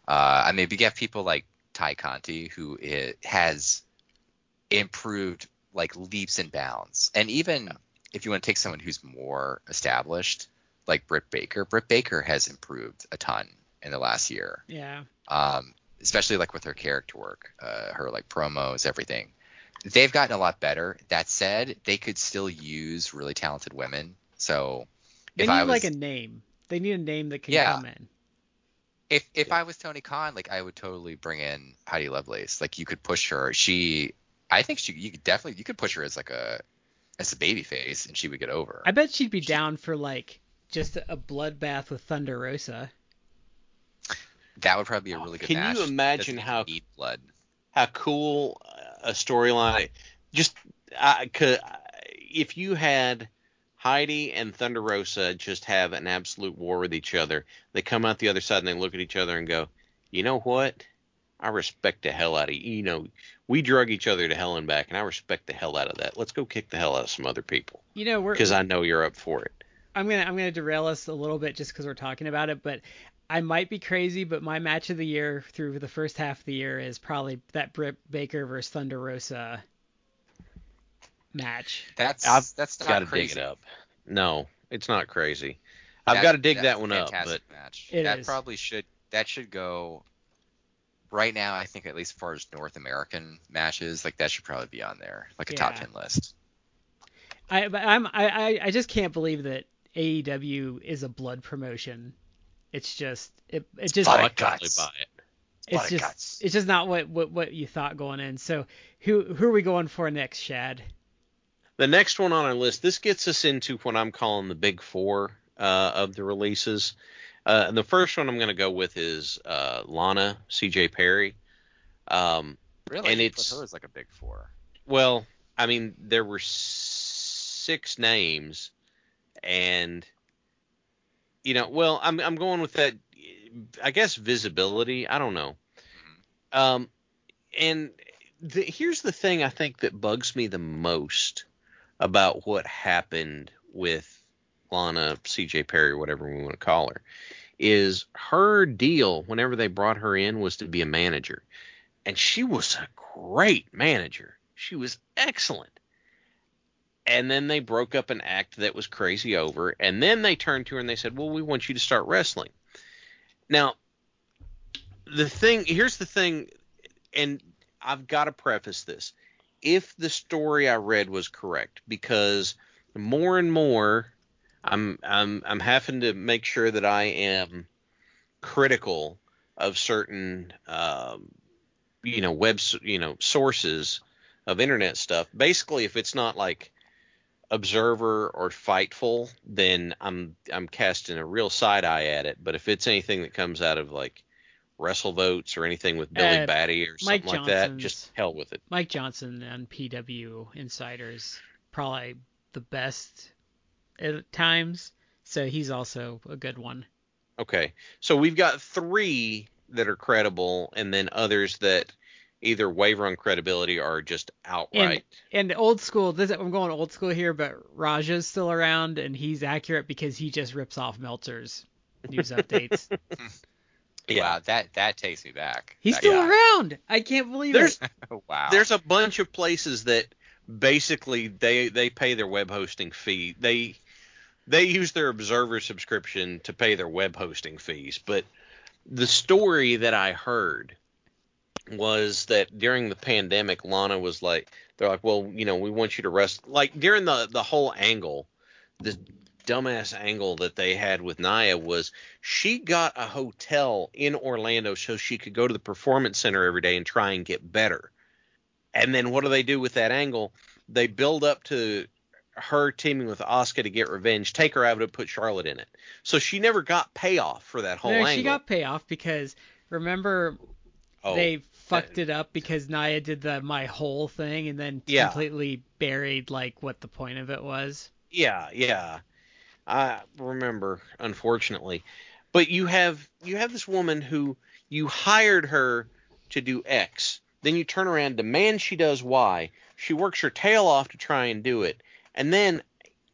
Uh, I mean, you get people like Tay Conti who has improved like leaps and bounds, and even if you want to take someone who's more established, like Britt Baker, Britt Baker has improved a ton in the last year. yeah. Um, especially like with her character work, uh, her like promos, everything. They've gotten a lot better. That said, they could still use really talented women. So They if need I was like a name. They need a name that can Yeah. come in. if if I was Tony Khan, like I would totally bring in Heidi Lovelace. Like you could push her. She, I think she, you could definitely you could push her as like a as a baby face, and she would get over. I bet she'd be down for like just a bloodbath with Thunder Rosa. That would probably be a really good Can you match. Doesn't imagine how- need blood? how cool a storyline just I could if you had Heidi and Thunder Rosa just have an absolute war with each other. They come out the other side and they look at each other and go, "You know what? I respect the hell out of you. You know, we drug each other to hell and back, and I respect the hell out of that. Let's go kick the hell out of some other people You know, because I know you're up for it." I'm gonna I'm gonna derail us a little bit just because we're talking about it, but I might be crazy, but my match of the year through the first half of the year is probably that Britt Baker versus Thunder Rosa match. That's I've that's gotta crazy. dig it up. No, it's not crazy. I've That- got to dig that one up, but match. It that is. probably should that should go right now, I think at least as far as North American matches, like that should probably be on there, like a top ten list. I but I'm I, I I just can't believe that AEW is a blood promotion. It's just it it just I'd totally buy it. it's Blood just guts. it's just not what, what what you thought going in. So who who are we going for next, Chad? The next one on our list, this gets us into what I'm calling the big four uh, of the releases. Uh, the first one I'm going to go with is uh, Lana CJ Perry. Um, Really, And it's- her as like a big four. well, I mean, there were six names, and you know, well, I'm I'm going with that. I guess visibility. I don't know. Um, and the, here's the thing I think that bugs me the most about what happened with Lana CJ Perry, whatever we want to call her, is her deal whenever they brought her in was to be a manager. And she was a great manager. She was excellent. And then they broke up an act that was crazy over. And then they turned to her and they said, Well, we want you to start wrestling. Now, the thing here's the thing, and I've got to preface this. If the story I read was correct, because more and more I'm I'm I'm having to make sure that I am critical of certain um, you know web you know sources of internet stuff. Basically, if it's not like Observer or Fightful, then I'm I'm casting a real side eye at it. But if it's anything that comes out of like WrestleVotes or anything with Billy Uh, Batty or Mike something like that, just hell with it. Mike Johnson and PW Insiders probably the best at times. So he's also a good one. Okay. So we've got three that are credible and then others that either waver on credibility or just outright. And old school, this I'm going old school here, but Raja's still around and he's accurate because he just rips off Meltzer's news updates. yeah. Wow, that that takes me back. He's That still guy. around. I can't believe There's it. wow. there's a bunch of places that basically they they pay their web hosting fee. They they use their observer subscription to pay their web hosting fees, but the story that I heard was that during the pandemic Lana was like they're like, "Well, you know, we want you to rest like during the the whole angle, the dumbass angle that they had with Nia was she got a hotel in Orlando so she could go to the performance center every day and try and get better. And then what do they do with that angle? They build up to her teaming with Asuka to get revenge, take her out and put Charlotte in it. So she never got payoff for that whole No, angle. she got payoff because remember oh, they fucked uh, it up because Nia did the my whole thing and then Yeah. completely buried like what the point of it was. Yeah, yeah. I remember, unfortunately. But you have you have this woman who you hired her to do X. Then you turn around, demand she does Y. She works her tail off to try and do it. And then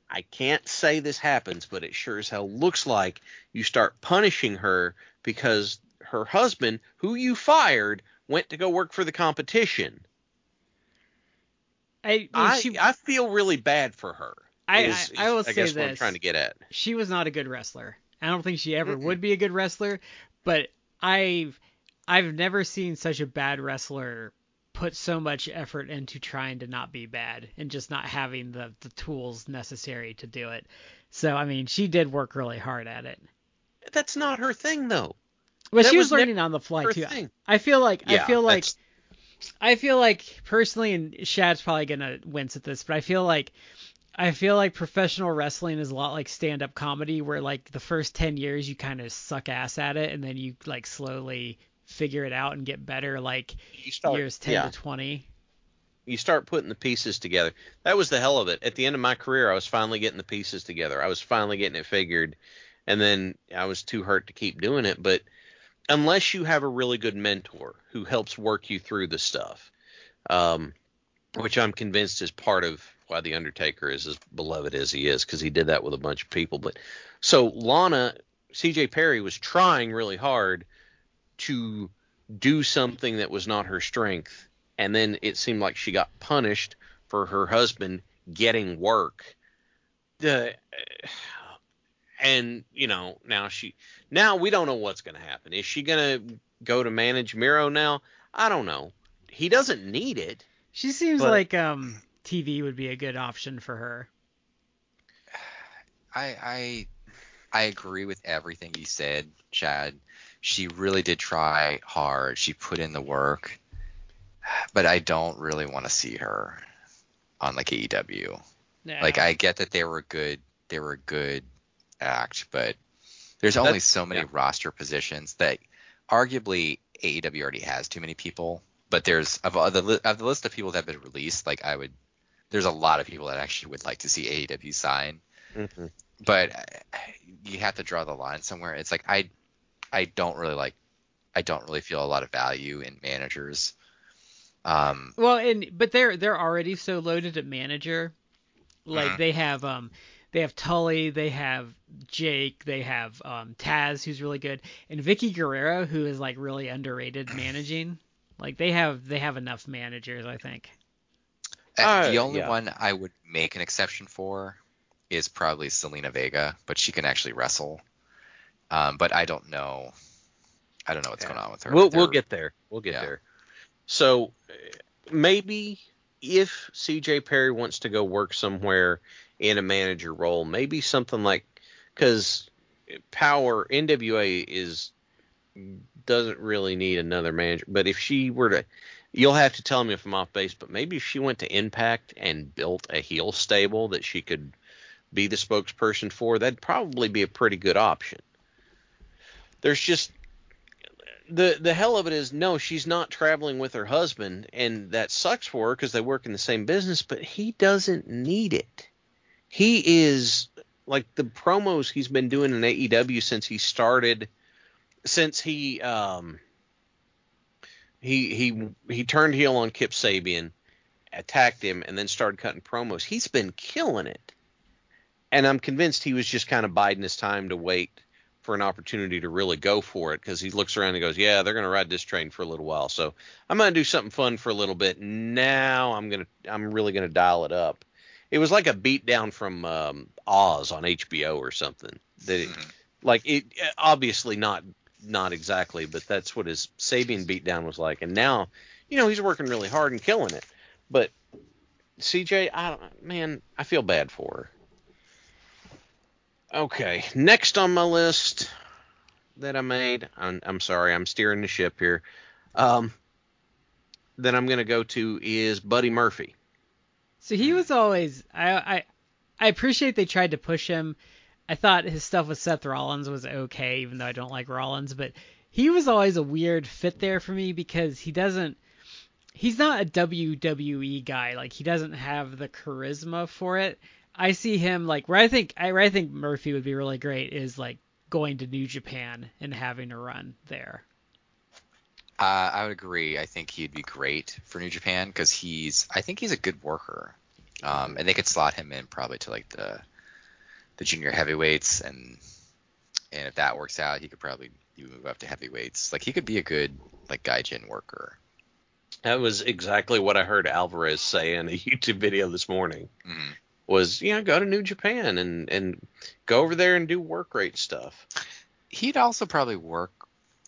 I can't say this happens, but it sure as hell looks like you start punishing her because her husband, who you fired, went to go work for the competition. I I, she, I feel really bad for her. I, is- I, I will is, say what I'm this. trying to get at. she was not a good wrestler. I don't think she ever Mm-mm. would be a good wrestler, but I've I've never seen such a bad wrestler put so much effort into trying to not be bad and just not having the the tools necessary to do it. So I mean, she did work really hard at it. That's not her thing, though. But That she was, was learning on the fly too. thing. I feel like I feel like that's- I feel like personally, and Chad's probably gonna wince at this, but I feel like I feel like professional wrestling is a lot like stand-up comedy, where like the first ten years you kind of suck ass at it, and then you like slowly figure it out and get better, like start, years ten yeah, to twenty. you start putting the pieces together. That was the hell of it. At the end of my career, I was finally getting the pieces together. I was finally getting it figured, and then I was too hurt to keep doing it. But unless you have a really good mentor who helps work you through the stuff, um, which I'm convinced is part of why the Undertaker is as beloved as he is, because he did that with a bunch of people. But so Lana, C.J. Perry was trying really hard to do something that was not her strength, and then it seemed like she got punished for her husband getting work. The and you know now she now we don't know what's going to happen. Is she going to go to manage Miro now? I don't know. He doesn't need it. She seems But- like um TV would be a good option for her. I I I agree with everything you said, Chad. She really did try hard. She put in the work, but I don't really want to see her on like AEW. Yeah. Like I get that they were good, they were a good act, but there's only That's- so many yeah. roster positions that arguably AEW already has too many people. But there's of the of the list of people that have been released, like I would, there's a lot of people that actually would like to see AEW sign Mm-hmm. but uh, you have to draw the line somewhere. It's like I I don't really like I don't really feel a lot of value in managers. Um, Well, and but they're they're already so loaded at manager. Like Mhm. they have um they have Tully, they have Jake, they have um Taz who's really good, and Vickie Guerrero who is like really underrated managing. Like they have they have enough managers, I think. uh, Uh, the only yeah. one I would make an exception for is probably Zelina Vega, but she can actually wrestle. Um, but I don't know. I don't know what's Yeah. going on with her. We'll we'll get there. We'll get Yeah. there. So uh, maybe if CJ Perry wants to go work somewhere in a manager role, maybe something like because Power NWA is doesn't really need another manager. But if she were to, you'll have to tell me if I'm off base. But maybe if she went to Impact and built a heel stable that she could be the spokesperson for, that'd probably be a pretty good option. There's just the the hell of it is no, she's not traveling with her husband, and that sucks for her because they work in the same business. But he doesn't need it. He is like the promos he's been doing in AEW since he started, since he um he he he turned heel on Kip Sabian, attacked him, and then started cutting promos. He's been killing it, and I'm convinced he was just kind of biding his time to wait for an opportunity to really go for it because he looks around and goes, "Yeah, they're going to ride this train for a little while, so I'm going to do something fun for a little bit. Now I'm gonna I'm really going to dial it up." It was like a beatdown from um, Oz on HBO or something. That it, Mhm. like it obviously not not exactly, but that's what his Sabian beatdown was like. And now, you know, he's working really hard and killing it. But CJ, I don't, man, I feel bad for her. Okay, next on my list that I made, I'm, I'm sorry, I'm steering the ship here. Um, that I'm gonna go to is Buddy Murphy. So he was always I I I appreciate they tried to push him. I thought his stuff with Seth Rollins was okay, even though I don't like Rollins, but he was always a weird fit there for me because he doesn't he's not a WWE guy. Like he doesn't have the charisma for it. I see him like where I think I where I think Murphy would be really great is like going to New Japan and having a run there. Uh, I would agree. I think he'd be great for New Japan because he's. I think he's a good worker, um, and they could slot him in probably to like the the junior heavyweights, and and if that works out, he could probably move up to heavyweights. Like he could be a good like gaijin worker. That was exactly what I heard Alvarez say in a YouTube video this morning. Mhm. Was you know go to New Japan and and go over there and do work rate stuff. He'd also probably work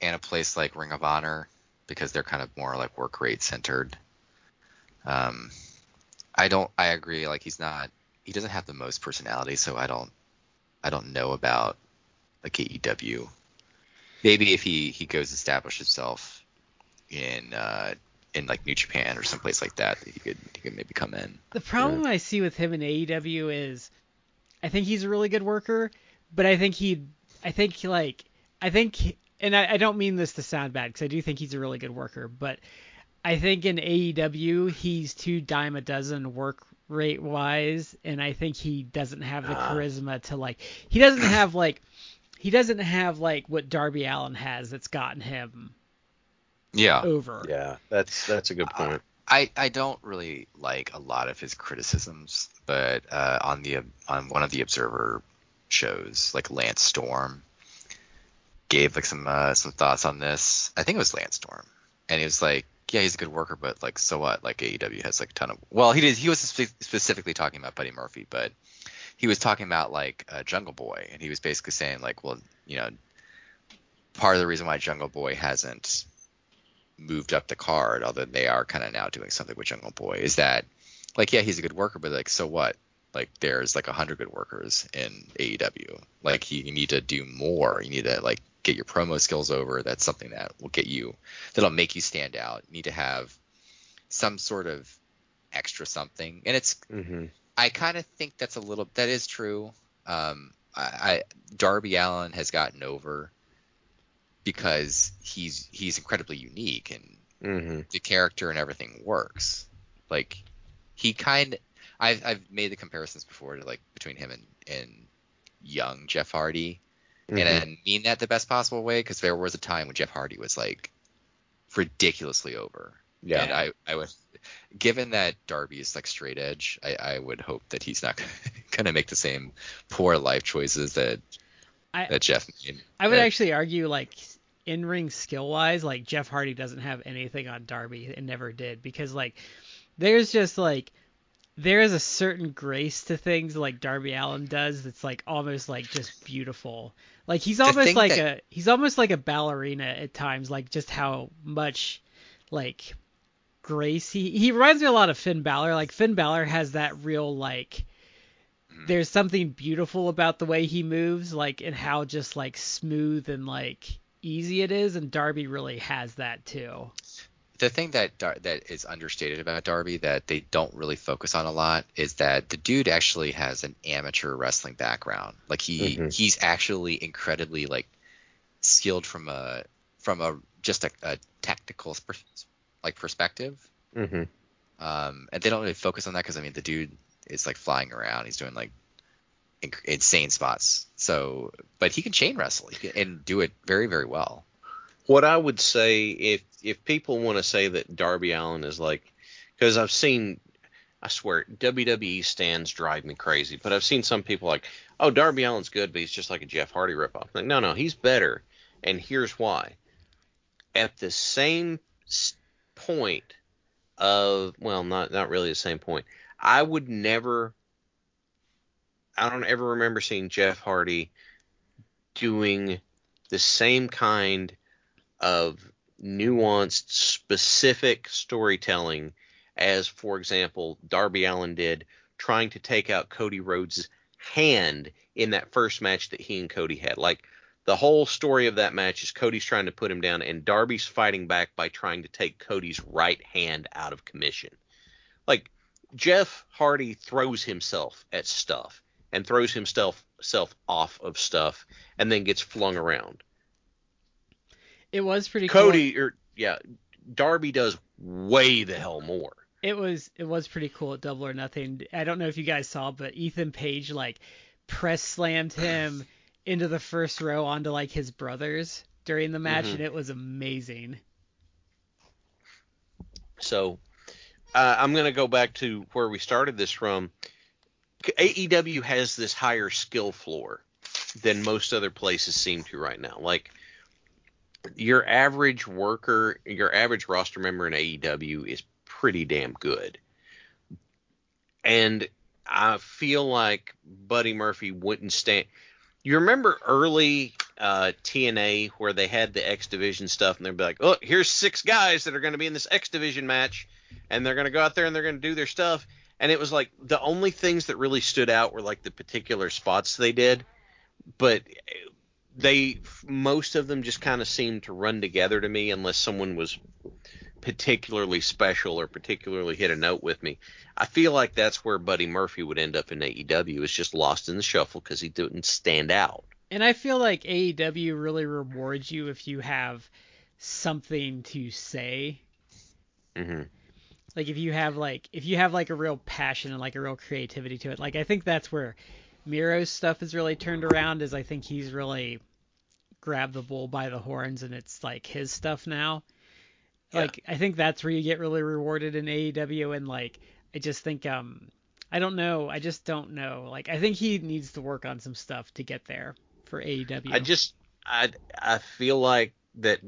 in a place like Ring of Honor because they're kind of more like work rate centered. Um, I don't. I agree. Like he's not. He doesn't have the most personality, so I don't. I don't know about like AEW. Maybe if he he goes establish himself in uh in like New Japan or someplace like that, he could he could maybe come in. The problem I see with him in AEW is, I think he's a really good worker, but I think he, I think like, I think, he- and I, I don't mean this to sound bad because I do think he's a really good worker, but I think in AEW he's too dime a dozen work rate wise, and I think he doesn't have the Ah. charisma to like, he doesn't have like, he doesn't have like what Darby Allin has that's gotten him Yeah. over. Yeah, that's that's a good point. I, I don't really like a lot of his criticisms, but uh, on the on one of the Observer shows, like Lance Storm gave like some uh, some thoughts on this. I think it was Lance Storm, and he was like, "Yeah, he's a good worker, but like, so what? Like AEW has like a ton of well, he did he was spe- specifically talking about Buddy Murphy, but he was talking about like uh, Jungle Boy, and he was basically saying like, well, you know, part of the reason why Jungle Boy hasn't moved up the card, although they are kind of now doing something with Jungle Boy, is that like yeah, he's a good worker, but like so what? Like there's like a hundred good workers in AEW. Like you, you need to do more. You need to like get your promo skills over. That's something that will get you that'll make you stand out. You need to have some sort of extra something. And it's Mm-hmm. I kind of think that's a little that is true. Um, I, I Darby Allin has gotten over because he's he's incredibly unique and Mm-hmm. the character and everything works. Like he kind I've I've made the comparisons before to like between him and and young Jeff Hardy, and Mm-hmm. I mean that the best possible way because there was a time when Jeff Hardy was like ridiculously over. Yeah. And I I would given that Darby is like straight edge, I, I would hope that he's not gonna make the same poor life choices that I that Jeff made. I would That- actually argue like in ring skill wise, like Jeff Hardy doesn't have anything on Darby and never did because like there's just like there is a certain grace to things like Darby Allin does that's like almost like just beautiful. Like he's almost like that- a he's almost like a ballerina at times, like just how much like grace he he reminds me a lot of Finn Balor. Like Finn Balor has that real like Mm-hmm. there's something beautiful about the way he moves, like and how just like smooth and like easy it is, and Darby really has that too. The thing that Dar- that is understated about Darby that they don't really focus on a lot is that the dude actually has an amateur wrestling background. Like he Mhm. he's actually incredibly like skilled from a from a just a, a tactical like perspective. Mm-hmm. Um, and they don't really focus on that because I mean the dude is like flying around. He's doing like inc- insane spots. So, but he can chain wrestle and do it very very well. What I would say if if people want to say that Darby Allin is like, because I've seen, I swear WWE stands drive me crazy, but I've seen some people like, oh Darby Allin's good, but he's just like a Jeff Hardy ripoff. Like, no, no, he's better, and here's why. At the same point of, well, not not really the same point. I would never. I don't ever remember seeing Jeff Hardy doing the same kind of nuanced, specific storytelling as, for example, Darby Allin did trying to take out Cody Rhodes' hand in that first match that he and Cody had. Like, the whole story of that match is Cody's trying to put him down, and Darby's fighting back by trying to take Cody's right hand out of commission. Like, Jeff Hardy throws himself at stuff and throws himself self off of stuff and then gets flung around. It was pretty cool. Cody or yeah, Darby does way the hell more. It was it was pretty cool at Double or Nothing. I don't know if you guys saw, but Ethan Page like press slammed him into the first row onto like his brothers during the match, Mhm. and it was amazing. So uh, I'm going to go back to where we started this from. AEW has this higher skill floor than most other places seem to right now. Like your average worker, your average roster member in AEW is pretty damn good. And I feel like Buddy Murphy wouldn't stand. You remember early uh, TNA where they had the X Division stuff, and they'd be like, "Oh, here's six guys that are going to be in this X Division match, and they're going to go out there and they're going to do their stuff." And it was like the only things that really stood out were like the particular spots they did, but they most of them just kind of seemed to run together to me unless someone was particularly special or particularly hit a note with me. I feel like that's where Buddy Murphy would end up in AEW is just lost in the shuffle because he didn't stand out. And I feel like AEW really rewards you if you have something to say. hmm Like if you have like if you have like a real passion and like a real creativity to it. Like I think that's where Miro's stuff is really turned around is I think he's really grabbed the bull by the horns and it's like his stuff now. Yeah. Like I think that's where you get really rewarded in AEW and like I just think um I don't know. I just don't know. Like I think he needs to work on some stuff to get there for AEW. I just I I feel like that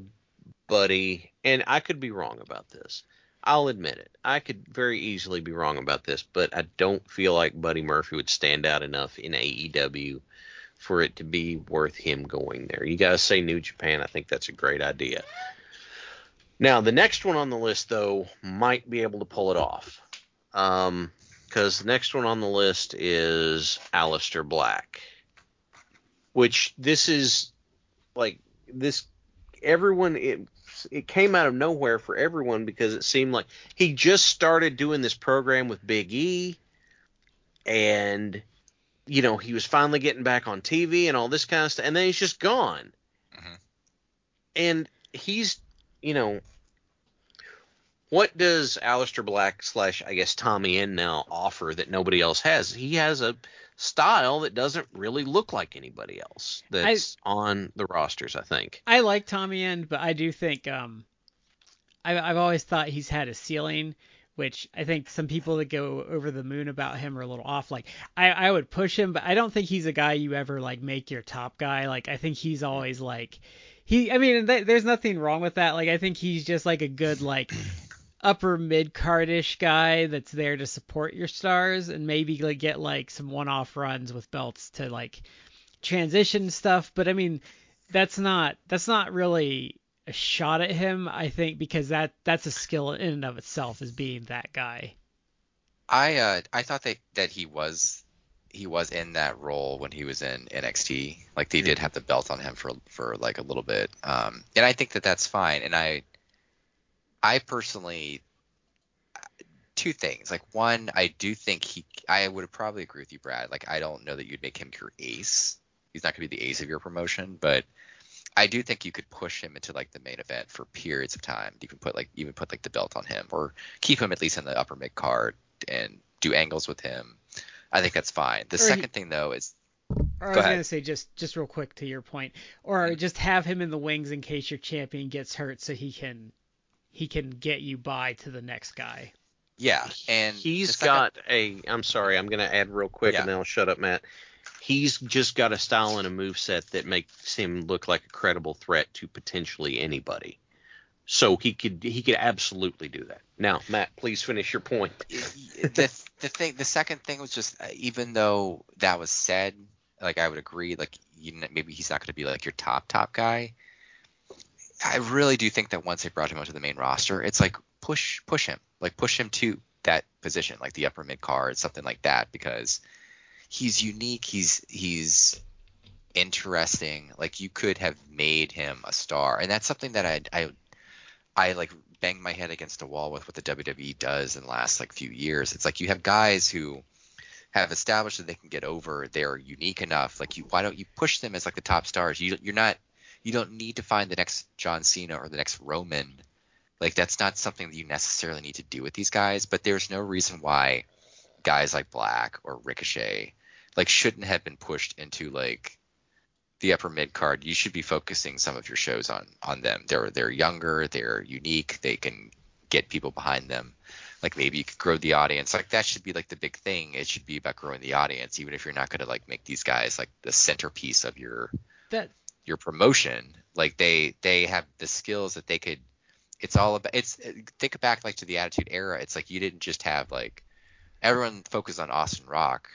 Buddy and I could be wrong about this, I'll admit it. I could very easily be wrong about this, but I don't feel like Buddy Murphy would stand out enough in AEW for it to be worth him going there. You guys say New Japan. I think that's a great idea. Now, the next one on the list, though, might be able to pull it off. Um, because the next one on the list is Aleister Black, which this is like this. Everyone, it it came out of nowhere for everyone because it seemed like he just started doing this program with Big E, and you know he was finally getting back on TV and all this kind of stuff, and then he's just gone. Mhm. And he's, you know, what does Aleister Black slash I guess Tommy End now offer that nobody else has? He has a style that doesn't really look like anybody else that's on the rosters. I think. I like Tommy End, but I do think um, I, I've always thought he's had a ceiling, which I think some people that go over the moon about him are a little off. Like I, I would push him, but I don't think he's a guy you ever like make your top guy. Like I think he's always like he. I mean, th- there's nothing wrong with that. Like I think he's just like a good like upper mid cardish guy that's there to support your stars and maybe like get like some one off runs with belts to like transition stuff. But I mean, that's not that's not really a shot at him. I think because that that's a skill in and of itself is being that guy. I uh I thought that that he was he was in that role when he was in NXT. Like they did have the belt on him for for like a little bit. Um and I think that that's fine and I I personally two things. Like one, I do think he I would probably agree with you Brad. Like I don't know that you'd make him your ace. He's not going to be the ace of your promotion, but I do think you could push him into like the main event for periods of time. You can put like even put like the belt on him or keep him at least in the upper mid card and do angles with him. I think that's fine. The Or he- second thing though is Or I Go was ahead. gonna say just just real quick to your point, or mm-hmm. just have him in the wings in case your champion gets hurt, so he can he can get you by to the next guy. yeah, and he's got a. I'm sorry, I'm gonna add real quick, Yeah. and then I'll shut up, Matt. He's just got a style and a move set that makes him look like a credible threat to potentially anybody. So he could he could absolutely do that. Now, Matt, please finish your point. the the thing the second thing was just uh, even though that was said like i would agree like you kn- maybe he's not going to be like your top top guy i really do think that once they brought him onto the main roster it's like push push him like push him to that position like the upper mid card something like that because he's unique he's he's interesting like you could have made him a star and that's something that i i I like bang my head against a wall with what the WWE does in the last like few years. It's like you have guys who have established that they can get over. They're unique enough. Like you, why don't you push them as like the top stars? You you're not you don't need to find the next John Cena or the next Roman. Like that's not something that you necessarily need to do with these guys. But there's no reason why guys like Black or Ricochet like shouldn't have been pushed into like the upper mid card, you should be focusing some of your shows on on them. They're they're younger, they're unique, they can get people behind them. Like maybe you could grow the audience. Like that should be like the big thing. It should be about growing the audience, even if you're not gonna like make these guys like the centerpiece of your That your promotion. Like they they have the skills that they could. It's all about. It's think back like to the Attitude Era. It's like you didn't just have like everyone focused on Austin Rock,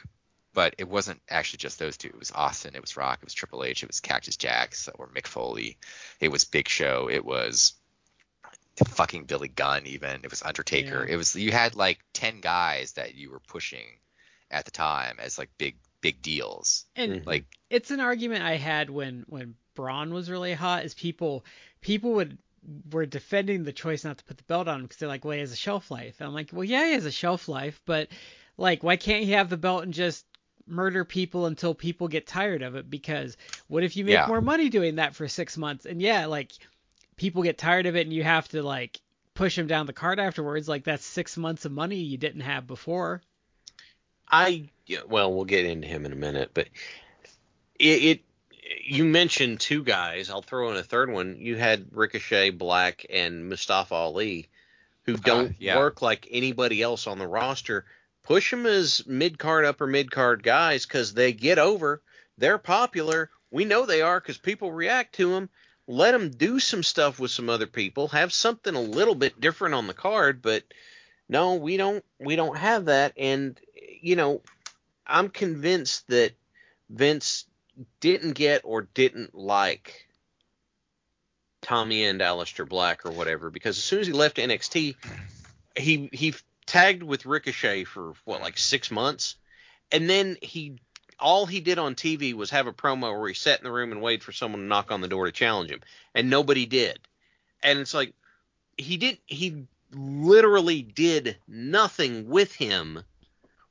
but it wasn't actually just those two. It was Austin, it was Rock, it was Triple H, it was Cactus Jacks or Mick Foley, it was Big Show, it was fucking Billy Gunn even, it was Undertaker. Yeah. It was you had like ten guys that you were pushing at the time as like big big deals. and Mhm. Like it's an argument I had when when Braun was really hot. Is people people would were defending the choice not to put the belt on him because they're like, well, he has a shelf life. And I'm like, well, yeah, he has a shelf life, but like, why can't he have the belt and just murder people until people get tired of it? Because what if you make Yeah. more money doing that for six months? And yeah, like people get tired of it, and you have to like push him down the cart afterwards. Like that's six months of money you didn't have before. I well, we'll get into him in a minute, but it, it you mentioned two guys. I'll throw in a third one. You had Ricochet, Black, and Mustafa Ali, who uh, don't yeah. work like anybody else on the roster. Push them as mid card, upper mid card guys because they get over. They're popular. We know they are because people react to them. let them do some stuff with some other people, have something a little bit different on the card, but no, we don't we don't have that and you know, I'm convinced that Vince didn't get or didn't like Tommy and Aleister Black or whatever because as soon as he left NXT, he he tagged with Ricochet for what like six months, and then he all he did on TV was have a promo where he sat in the room and waited for someone to knock on the door to challenge him, and nobody did. And it's like he did he literally did nothing with him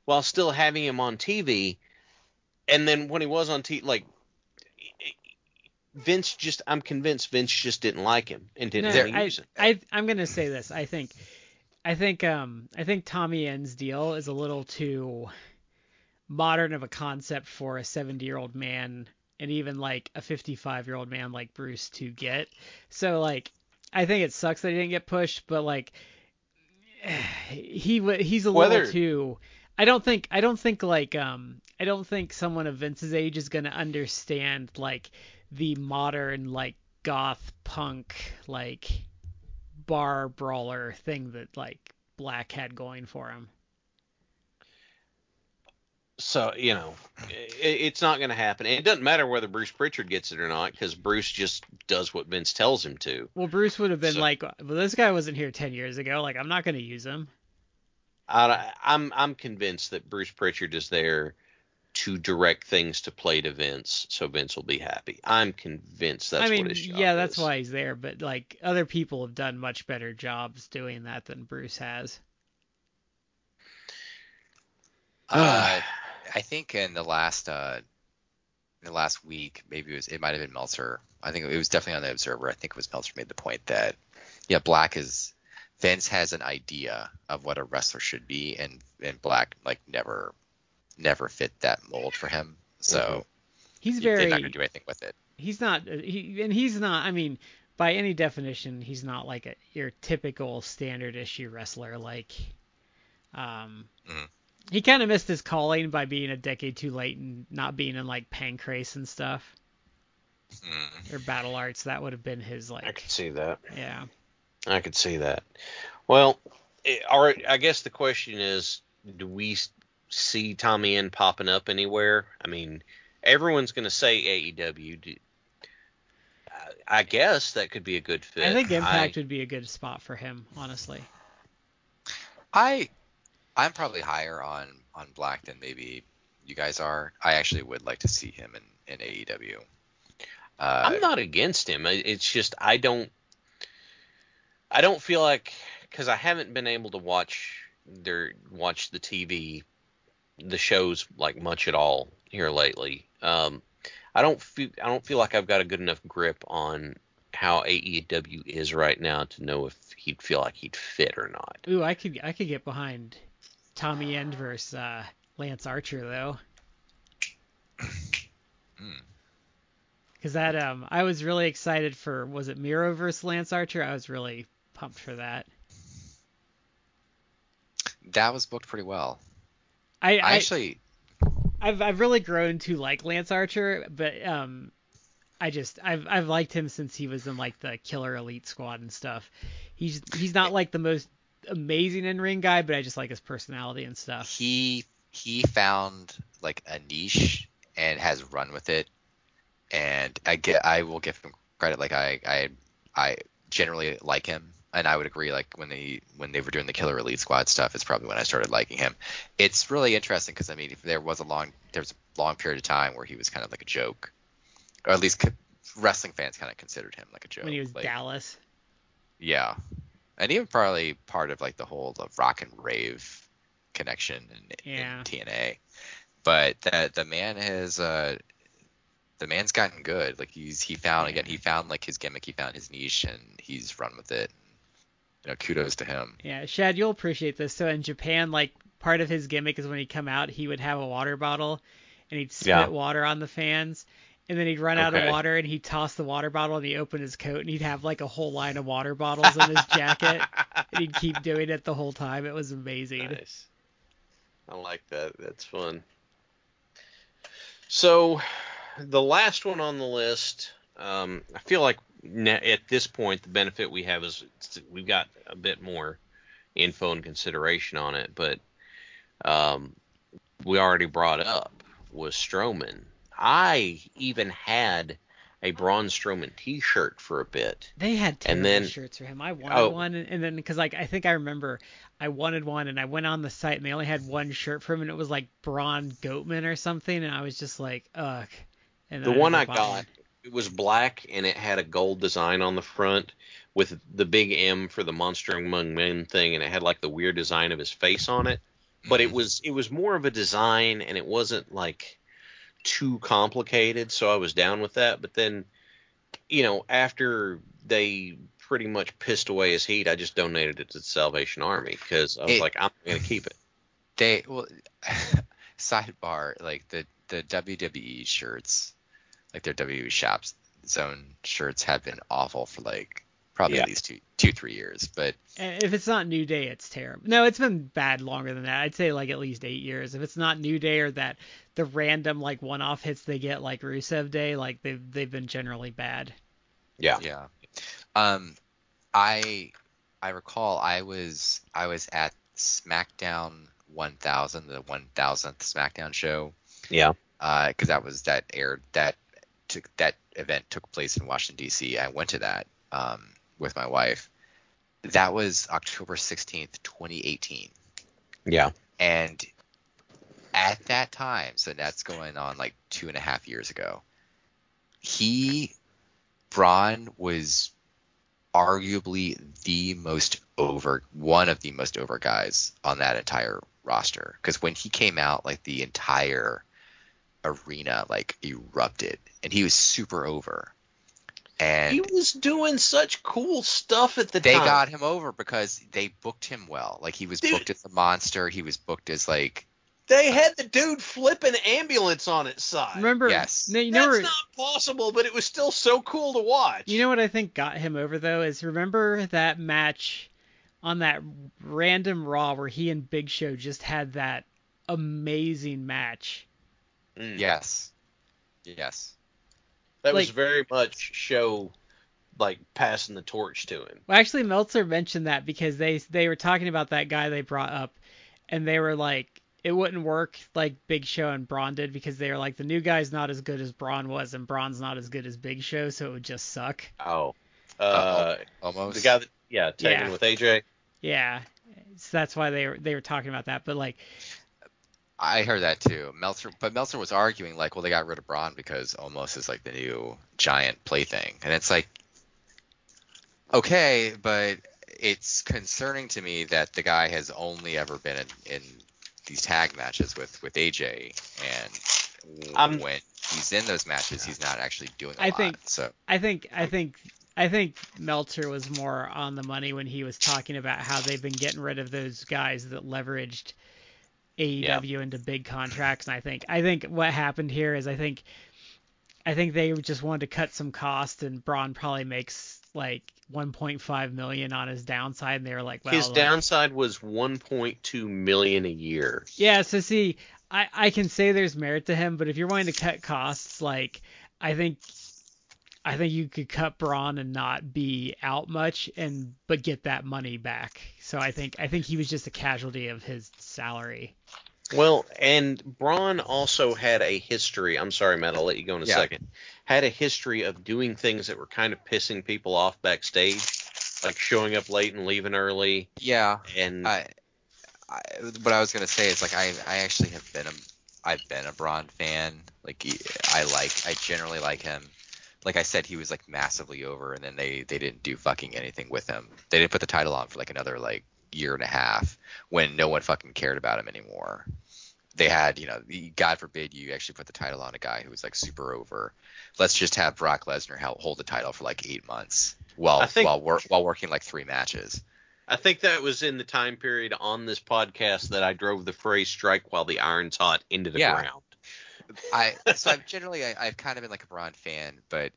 while still having him on TV. And then when he was on TV, like Vince just, I'm convinced Vince just didn't like him and didn't No, to I, use him. I, I'm gonna say this. I think, I think, um, I think Tommy End's deal is a little too modern of a concept for a 70 year old man and even like a 55 year old man like Bruce to get. So like, I think it sucks that he didn't get pushed, but like, he he's a Whether- little too. I don't think I don't think like um I don't think someone of Vince's age is gonna understand like the modern like goth punk like bar brawler thing that like Black had going for him. So you know, it, it's not going to happen. And it doesn't matter whether Bruce Pritchard gets it or not because Bruce just does what Vince tells him to. Well, Bruce would have been So- like, well, this guy wasn't here 10 years ago. Like, I'm not going to use him. I, I'm I'm convinced that Bruce Pritchard is there to direct things to play to Vince, so Vince will be happy. I'm convinced that's I mean, what his job yeah, that's is. why he's there. But like, other people have done much better jobs doing that than Bruce has. Uh, I think in the last uh, in the last week, maybe it was it might have been Meltzer. I think it was definitely on the Observer. I think it was Meltzer made the point that yeah, Black is Vince has an idea of what a wrestler should be, and and Black like never never fit that mold for him. So He's they're very not gonna do anything with it. he's not he and he's not i mean by any definition he's not like a your typical standard issue wrestler like um Mhm. he kind of missed his calling by being a decade too late and not being in like pancrase and stuff Mm. or battle arts that would have been his like. I like could see that. yeah I could see that. Well, it, or I guess the question is, do we see Tommy End popping up anywhere? I mean, everyone's going to say AEW. Do, I- I guess that could be a good fit. i think impact would be a good spot for him honestly I I'm probably higher on on Black than maybe you guys are. I actually would like to see him in in AEW. Uh, I'm not against him. It's just I don't. I don't feel like because I haven't been able to watch their watch the TV, the shows like much at all here lately. Um, I don't feel I don't feel like I've got a good enough grip on how AEW is right now to know if he'd feel like he'd fit or not. ooh i could i could get behind tommy end versus uh lance archer though Hmm. Because that um, I was really excited for was it Miro versus Lance Archer? I was really pumped for that. that was booked pretty well. I, I actually I've I've really grown to like Lance Archer, but um, I just I've I've liked him since he was in like the Killer Elite Squad and stuff. He's he's not like the most amazing in ring guy, but I just like his personality and stuff. he he found like a niche and has run with it and i get i will give him credit like i i i generally like him and i would agree like when they when they were doing the killer elite squad stuff is probably when i started liking him it's really interesting because i mean there was a long there was a long period of time where he was kind of like a joke or at least co- wrestling fans kind of considered him like a joke when he was like, Dallas. yeah, and even probably part of like the whole the rock and rave connection in, Yeah. in TNA. But the the man has uh the man's gotten good. Like he's he found again he found like his gimmick, he found his niche, and he's run with it. You know, kudos to him. Yeah, Chad, you'll appreciate this. So in Japan, like part of his gimmick is when he'd come out, he would have a water bottle and he'd spit Yeah. water on the fans. And then he'd run out of water and he'd toss the water bottle and he'd open his coat and he'd have like a whole line of water bottles in his jacket. and he'd keep doing it the whole time. It was amazing. Nice. I like that. That's fun. So, the last one on the list, um, I feel like at this point the benefit we have is we've got a bit more info and consideration on it, but um, we already brought up was Strowman. I even had a Braun Strowman T-shirt for a bit. They had terrible And then- shirts for him. I wanted Oh. one, and, then because like I think I remember I wanted one, and I went on the site and they only had one shirt for him, and it was like Braun Goatman or something, and I was just like, ugh. And The then one I got, it was black and it had a gold design on the front with the big M for the Monster Among Men thing, and it had like the weird design of his face on it. But it mm-hmm. was it was more of a design, and it wasn't like too complicated, so I was down with that. But then, you know, after they pretty much pissed away his heat, I just donated it to the Salvation Army because I was It- like, I'm gonna keep it. They well, sidebar like the the WWE shirts, like their WWE shops zone shirts have been awful for like probably Yeah. at least two two three years. But if it's not New Day, it's terrible. No, it's been bad longer than that. I'd say like at least eight years. If it's not New Day or that the random like one-off hits they get like Rusev Day, like they've they've been generally bad. Yeah. yeah, um, I I recall I was I was at SmackDown 1000, the 1000th SmackDown show. Yeah. because that was that aired that took that event took place in Washington D.C. I went to that um, with my wife. That was October 16th, 2018, Yeah. and at that time, so that's going on like two and a half years ago. He, Braun was arguably the most over one of the most over guys on that entire roster because when he came out like the entire arena like erupted and he was super over and He was doing such cool stuff at the they time. got him over because they booked him well like he was Dude. booked as a monster he was booked as like They had the dude flip an ambulance on its side. Remember? Yes. No, you That's know where- not possible, but it was still so cool to watch. You know what I think got him over though is remember that match on that random Raw where he and Big Show just had that amazing match. Mm. yes yes that was very much show like passing the torch to him. Well, actually, Meltzer mentioned that because they they were talking about that guy they brought up, and they were like, it wouldn't work like Big Show and Braun did because they were like, the new guy's not as good as Braun was, and Braun's not as good as Big Show, so it would just suck. Oh, uh, Omos the guy that yeah taken Yeah. with AJ. Yeah, so that's why they were they were talking about that. But like, I heard that too. Meltzer, but Meltzer was arguing like, well, they got rid of Braun because Omos is like the new giant plaything, and it's like, okay, but it's concerning to me that the guy has only ever been in, in these tag matches with with AJ, and I'm- when he's in those matches, he's not actually doing a I lot. think- so. I think I think I think Meltzer was more on the money when he was talking about how they've been getting rid of those guys that leveraged AEW into big contracts. And I think I think what happened here is I think I think they just wanted to cut some cost, and Braun probably makes like 1.5 million on his downside, and they were like, well, His like- downside was 1.2 million a year. yeah. So see, I I can say there's merit to him, but if you're wanting to cut costs, like I think I think you could cut Braun and not be out much and but get that money back. So I think I think he was just a casualty of his salary. Well, and Braun also had a history. I'm sorry, Matt. I'll let you go in a Yeah. second. Had a history of doing things that were kind of pissing people off backstage, like showing up late and leaving early. Yeah, And I, I, what I was gonna say is like I, I actually have been a, I've been a Braun fan. Like I like, I generally like him. Like I said, he was like massively over, and then they they didn't do fucking anything with him. They didn't put the title on for like another like year and a half when no one fucking cared about him anymore. They had, you know, God forbid you actually put the title on a guy who was like super over. Let's just have Brock Lesnar hold the title for like eight months while think- while wor- while working like three matches. I think that was in the time period on this podcast that I drove the phrase "strike while the iron's hot" into the Yeah. ground. I so I've generally I, I've kind of been like a Braun fan, but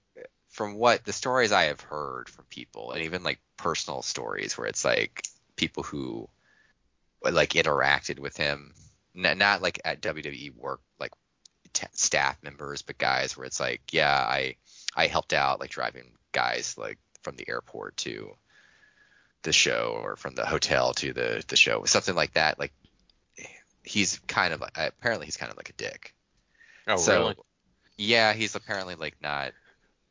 from what the stories I have heard from people, and even like personal stories where it's like people who like interacted with him, not, not like at WWE work like t- staff members, but guys where it's like, yeah, I I helped out like driving guys like from the airport to the show or from the hotel to the the show, something like that. Like he's kind of apparently he's kind of like a dick. Oh, so, really? Yeah, he's apparently like not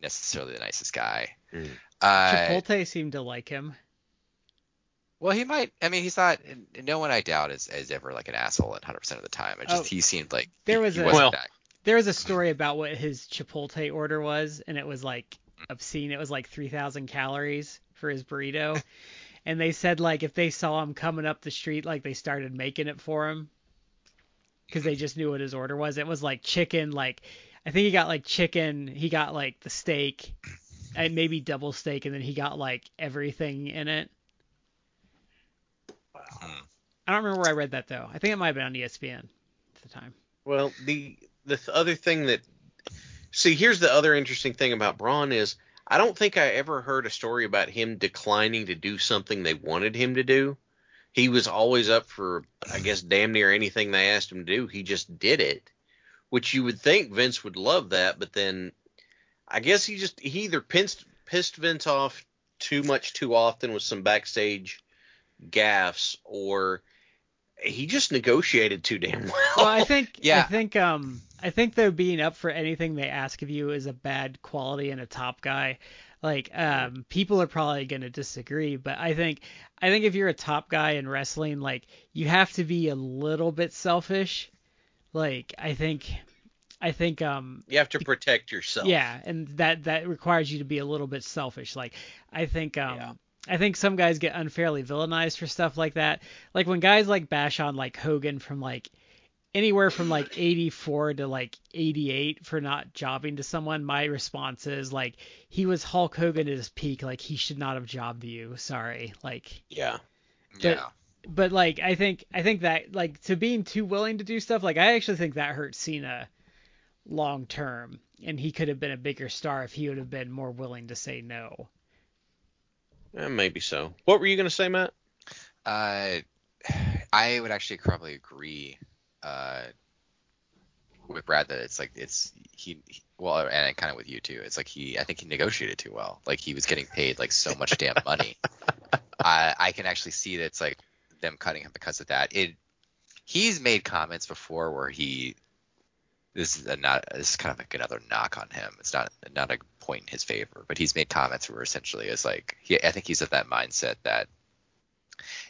necessarily the nicest guy. Mm. Uh, Chipotle seemed to like him. well, he might. I mean, he's not. No one I doubt is, is ever like an asshole 100 percent of the time. It just Oh, he seemed like there he, was he a- wasn't Well- that. There was a story about what his Chipotle order was, and it was like obscene. It was like 3,000 calories for his burrito. and they said like if they saw him coming up the street, like they started making it for him because they just knew what his order was. It was like chicken, like I think he got like chicken. He got like the steak, and maybe double steak, and then he got like everything in it. Hmm. I don't remember where I read that though. I think it might have been on ESPN at the time. Well, the the other thing that see here's the other interesting thing about Braun is I don't think I ever heard a story about him declining to do something they wanted him to do. He was always up for I guess damn near anything they asked him to do. He just did it, which you would think Vince would love that, but then I guess he just he either pissed pissed Vince off too much too often with some backstage gaffes or he just negotiated too damn well. Well, I think yeah. I think um I think though being up for anything they ask of you is a bad quality in a top guy. Like um people are probably going to disagree, but I think I think if you're a top guy in wrestling, like you have to be a little bit selfish. Like I think I think um You have to protect yourself. yeah, and that that requires you to be a little bit selfish. Like I think um Yeah. I think some guys get unfairly villainized for stuff like that. Like when guys like bash on like Hogan from like anywhere from like 84 to like 88 for not jobbing to someone, my response is like he was Hulk Hogan at his peak, like he should not have jobbed you. Sorry. Like Yeah. But- Yeah. but like I think I think that like to being too willing to do stuff, like I actually think that hurt Cena long term, and he could have been a bigger star if he would have been more willing to say no. Eh, maybe so. What were you going to say, Matt? Uh, I would actually probably agree uh, with Brad that it's like it's he, he well, and kind of with you too. It's like he, I think he negotiated too well. Like he was getting paid like so much damn money. I I can actually see that it's like them cutting him because of that. It he's made comments before where he this is a not this is kind of like another knock on him. It's not not a point in his favor, but he's made comments where essentially it's like he I think he's of that mindset that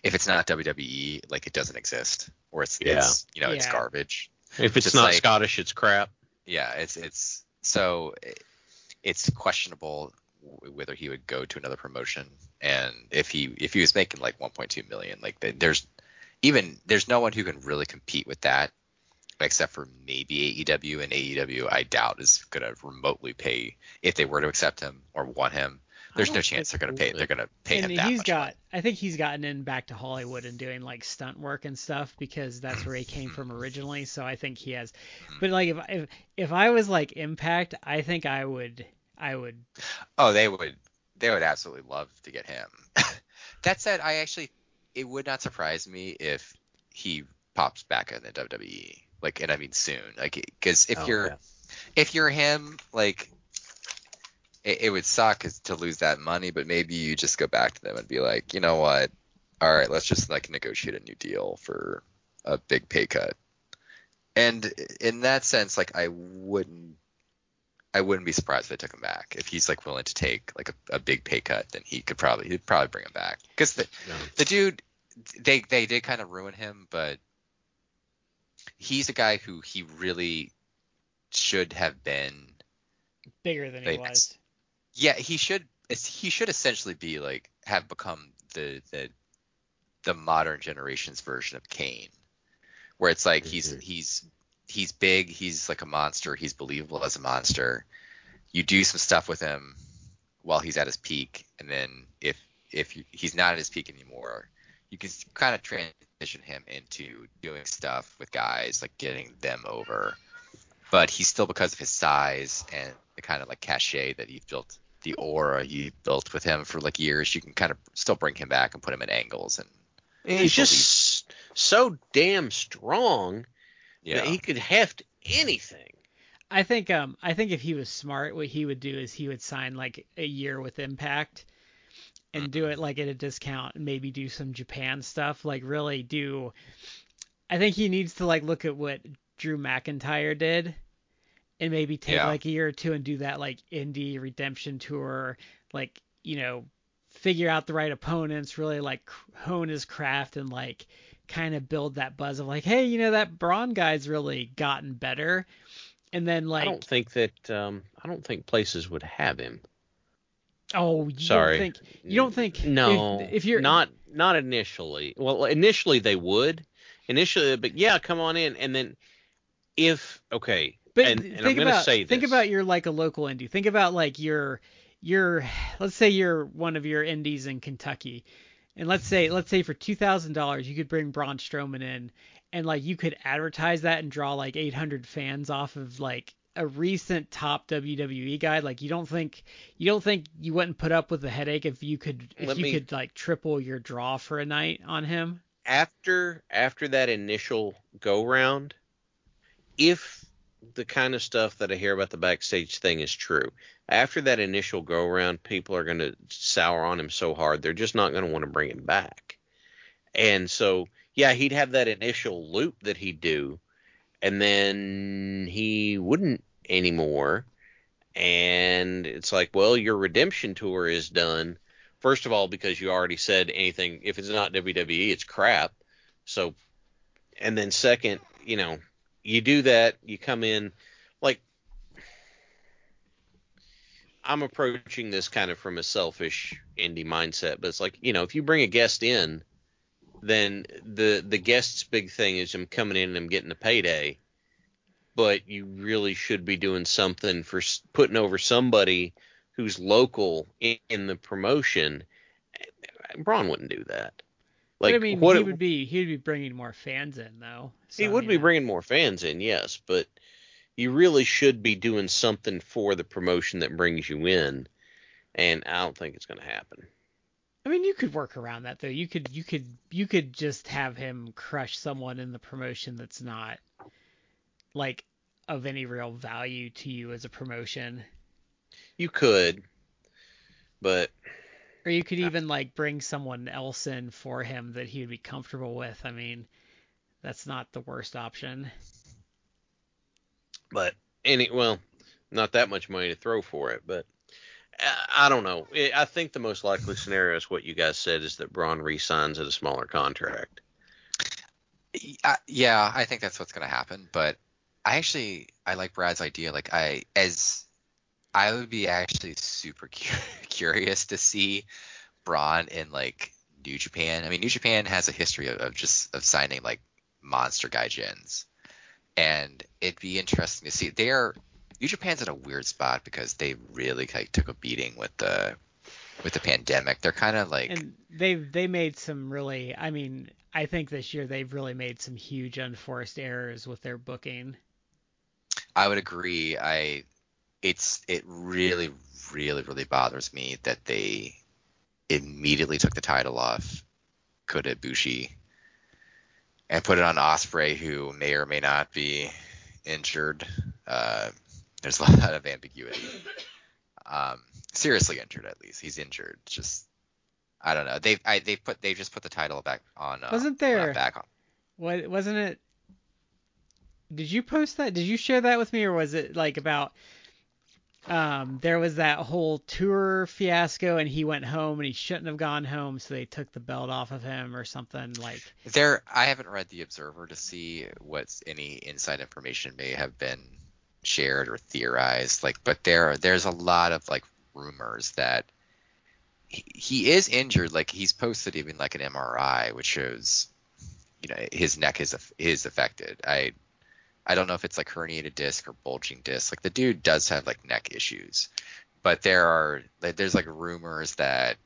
if it's not WWE, like it doesn't exist, or it's, Yeah. it's you know it's garbage. If it's Just not like- Scottish, it's crap. Yeah, it's it's so it- it's questionable whether he would go to another promotion, and if he if he was making like 1.2 million, like there's even there's no one who can really compete with that, except for maybe AEW, and AEW I doubt is gonna remotely pay if they were to accept him or want him. There's no chance they're gonna pay. They're gonna pay and him that he's much got money. I think he's gotten in back to Hollywood and doing like stunt work and stuff because that's where he came from originally. So I think he has. Mm-hmm. But like if if if I was like Impact, I think I would I would Oh, they would they would absolutely love to get him. that said, I actually it would not surprise me if he pops back in the WWE. Like, and I mean soon. Like, because if Oh, you're yeah. if you're him, like, it, it would suck to lose that money. But maybe you just go back to them and be like, you know what? All right, let's just like negotiate a new deal for a big pay cut. And in that sense, like, I wouldn't I wouldn't be surprised if they took him back. If he's like willing to take like a, a big pay cut, then he could probably he'd probably bring him back. Because the No. the dude they they did kind of ruin him, but he's a guy who he really should have been. bigger than he was. Yeah, he should he should essentially be like have become the the the modern generation's version of Kane, where it's like he's Mhm. he's he's big, he's like a monster, he's believable as a monster. You do some stuff with him while he's at his peak, and then if if you, he's not at his peak anymore, you can kind of transition him into doing stuff with guys, like getting them over. But he's still because of his size and the kind of like cachet that he built, the aura you built with him for like years. You can kind of still bring him back and put him in angles and He's people just so damn strong yeah. that he could heft anything. I think um I think if he was smart, what he would do is he would sign like a year with Impact and do it like at a discount and maybe do some Japan stuff. Like really do. I think he needs to like look at what Drew McIntyre did and maybe take Yeah. like a year or two and do that like indie redemption tour, like you know figure out the right opponents, really like hone his craft and like kind of build that buzz of like, hey, you know that Braun guy's really gotten better. And then like, I don't think that um, I don't think places would have him. oh, you Sorry. don't think you don't think No, if, if you're not not initially. Well, initially they would. Initially, but yeah, come on in, and then if okay, But and, and I'm think about think about your like a local indie. Think about like your your let's say you're one of your indies in Kentucky, and let's say let's say for two thousand dollars you could bring Braun Strowman in, and like you could advertise that and draw like eight hundred fans off of like a recent top WWE guy. Like you don't think you don't think you wouldn't put up with the headache if you could if Let you me- could like triple your draw for a night on him. after after that initial go round, if the kind of stuff that I hear about the backstage thing is true, after that initial go around, people are going to sour on him so hard they're just not going to want to bring him back. And so, yeah, he'd have that initial loop that he'd do, and then he wouldn't anymore. And it's like, well, your redemption tour is done. First of all, because you already said anything, if it's not WWE, it's crap. So, and then second, you know, you do that, you come in, like, I'm approaching this kind of from a selfish indie mindset, but it's like, you know, if you bring a guest in, then the the guest's big thing is I'm coming in and I'm getting a payday, but you really should be doing something for putting over somebody who's local in, in the promotion. Braun wouldn't do that. Like but I mean, what he it- would be he would be bringing more fans in though. he would be know. bringing more fans in, yes, but you really should be doing something for the promotion that brings you in, and I don't think it's going to happen. I mean, you could work around that though. You could you could you could just have him crush someone in the promotion that's not like of any real value to you as a promotion. You could, but Or you could even like bring someone else in for him that he would be comfortable with. I mean, that's not the worst option. but any well, not that much money to throw for it, but I, I don't know. I I think the most likely scenario is what you guys said is that Braun re-signs at a smaller contract. Uh, yeah, I think that's what's going to happen. But I actually I like Brad's idea. Like I as I would be actually super cu- curious to see Braun in like New Japan. I mean, New Japan has a history of, of just of signing like monster gaijins, and it'd be interesting to see. They're New Japan's in a weird spot because they really like took a beating with the with the pandemic. They're kind of like And they've they made some really I mean, I think this year they've really made some huge unforced errors with their booking. I would agree. I it's it really really really bothers me that they immediately took the title off Kota Ibushi and put it on Ospreay, who may or may not be injured. Uh, there's a lot of ambiguity. Um, seriously injured, at least he's injured. Just I don't know. They I they put they just put the title back on. Uh, Wasn't there- back on? What wasn't it? Did you post that? Did you share that with me, or was it like about? Um, there was that whole tour fiasco, and he went home, and he shouldn't have gone home, so they took the belt off of him, or something like. There, I haven't read the Observer to see what's any inside information may have been shared or theorized. Like, but there, there's a lot of like rumors that he, he is injured. Like, he's posted even like an MRI, which shows, you know, his neck is is affected. I, I don't know if it's like herniated disc or bulging disc. Like, the dude does have like neck issues, but there are like, there's like rumors that,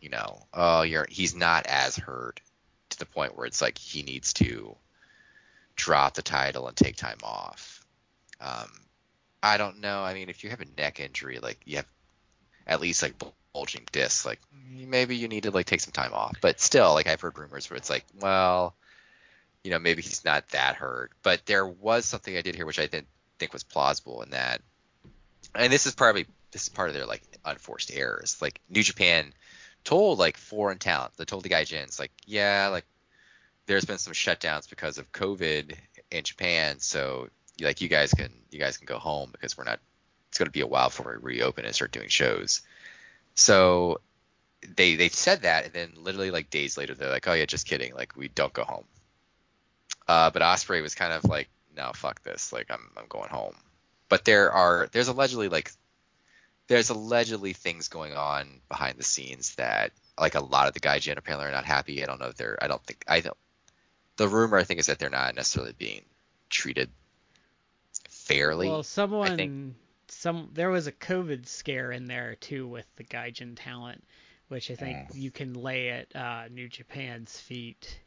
you know, oh, you're he's not as hurt to the point where it's like he needs to drop the title and take time off. Um, I don't know. I mean, if you have a neck injury, like you have at least like bulging discs, like maybe you need to like take some time off. But still, like I've heard rumors where it's like, well, you know, maybe he's not that hurt. But there was something I did hear which I didn't think was plausible in that, and this is probably this is part of their like unforced errors. Like New Japan told like foreign talent, they told the Gaijins like, yeah, like there's been some shutdowns because of COVID in Japan, so like you guys can you guys can go home because we're not. It's going to be a while before we reopen and start doing shows. So they they said that, and then literally like days later, they're like, oh yeah, just kidding, like we don't go home. Uh, but Ospreay was kind of like, no, fuck this, like I'm I'm going home. But there are there's allegedly like there's allegedly things going on behind the scenes that like a lot of the Gaijin apparently are not happy. I don't know if they're I don't think I don't the rumor I think is that they're not necessarily being treated fairly. Well, I someone, think- some there was a COVID scare in there too with the Gaijin talent, which I think Mm. you can lay at uh, New Japan's feet.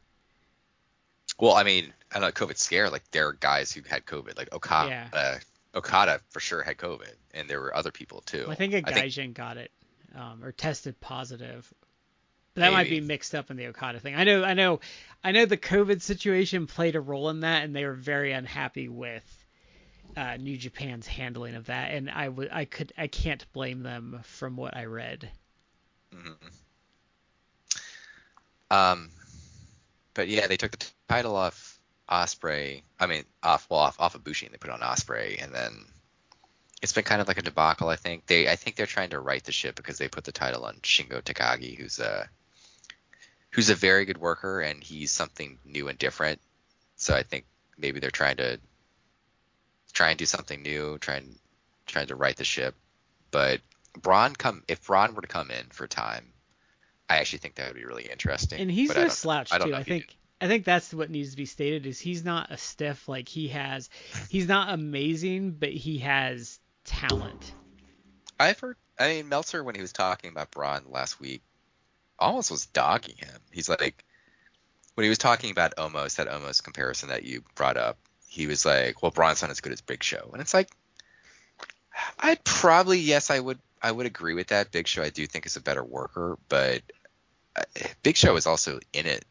Well, I mean, I know COVID scare. Like there are guys who had COVID, like Okada. Yeah. Uh, Okada for sure had COVID, and there were other people too. I think a I think- got it um, or tested positive. But that might be mixed up in the Okada thing. I know, I know, I know the COVID situation played a role in that, and they were very unhappy with uh, New Japan's handling of that. And I would, I could, I can't blame them from what I read. Mm-hmm. Um, but yeah, they took the title off Ospreay. I mean, off well, off off of Bushi, and they put on Ospreay, and then it's been kind of like a debacle. I think they, I think they're trying to right the ship because they put the title on Shingo Takagi, who's a who's a very good worker, and he's something new and different. So I think maybe they're trying to try and do something new, trying trying to right the ship. But Braun come if Braun were to come in for time, I actually think that would be really interesting. And he's but I no slouch I too. I think I think that's what needs to be stated is he's not a stiff like he has he's not amazing, but he has talent. I've heard. I mean, Meltzer when he was talking about Braun last week, almost was dogging him. He's like, when he was talking about Omos that Omos comparison that you brought up, he was like, "Well, Braun's not as good as Big Show," and it's like, I'd probably yes, I would, I would agree with that. Big Show, I do think is a better worker, but uh, Big Show is also in it.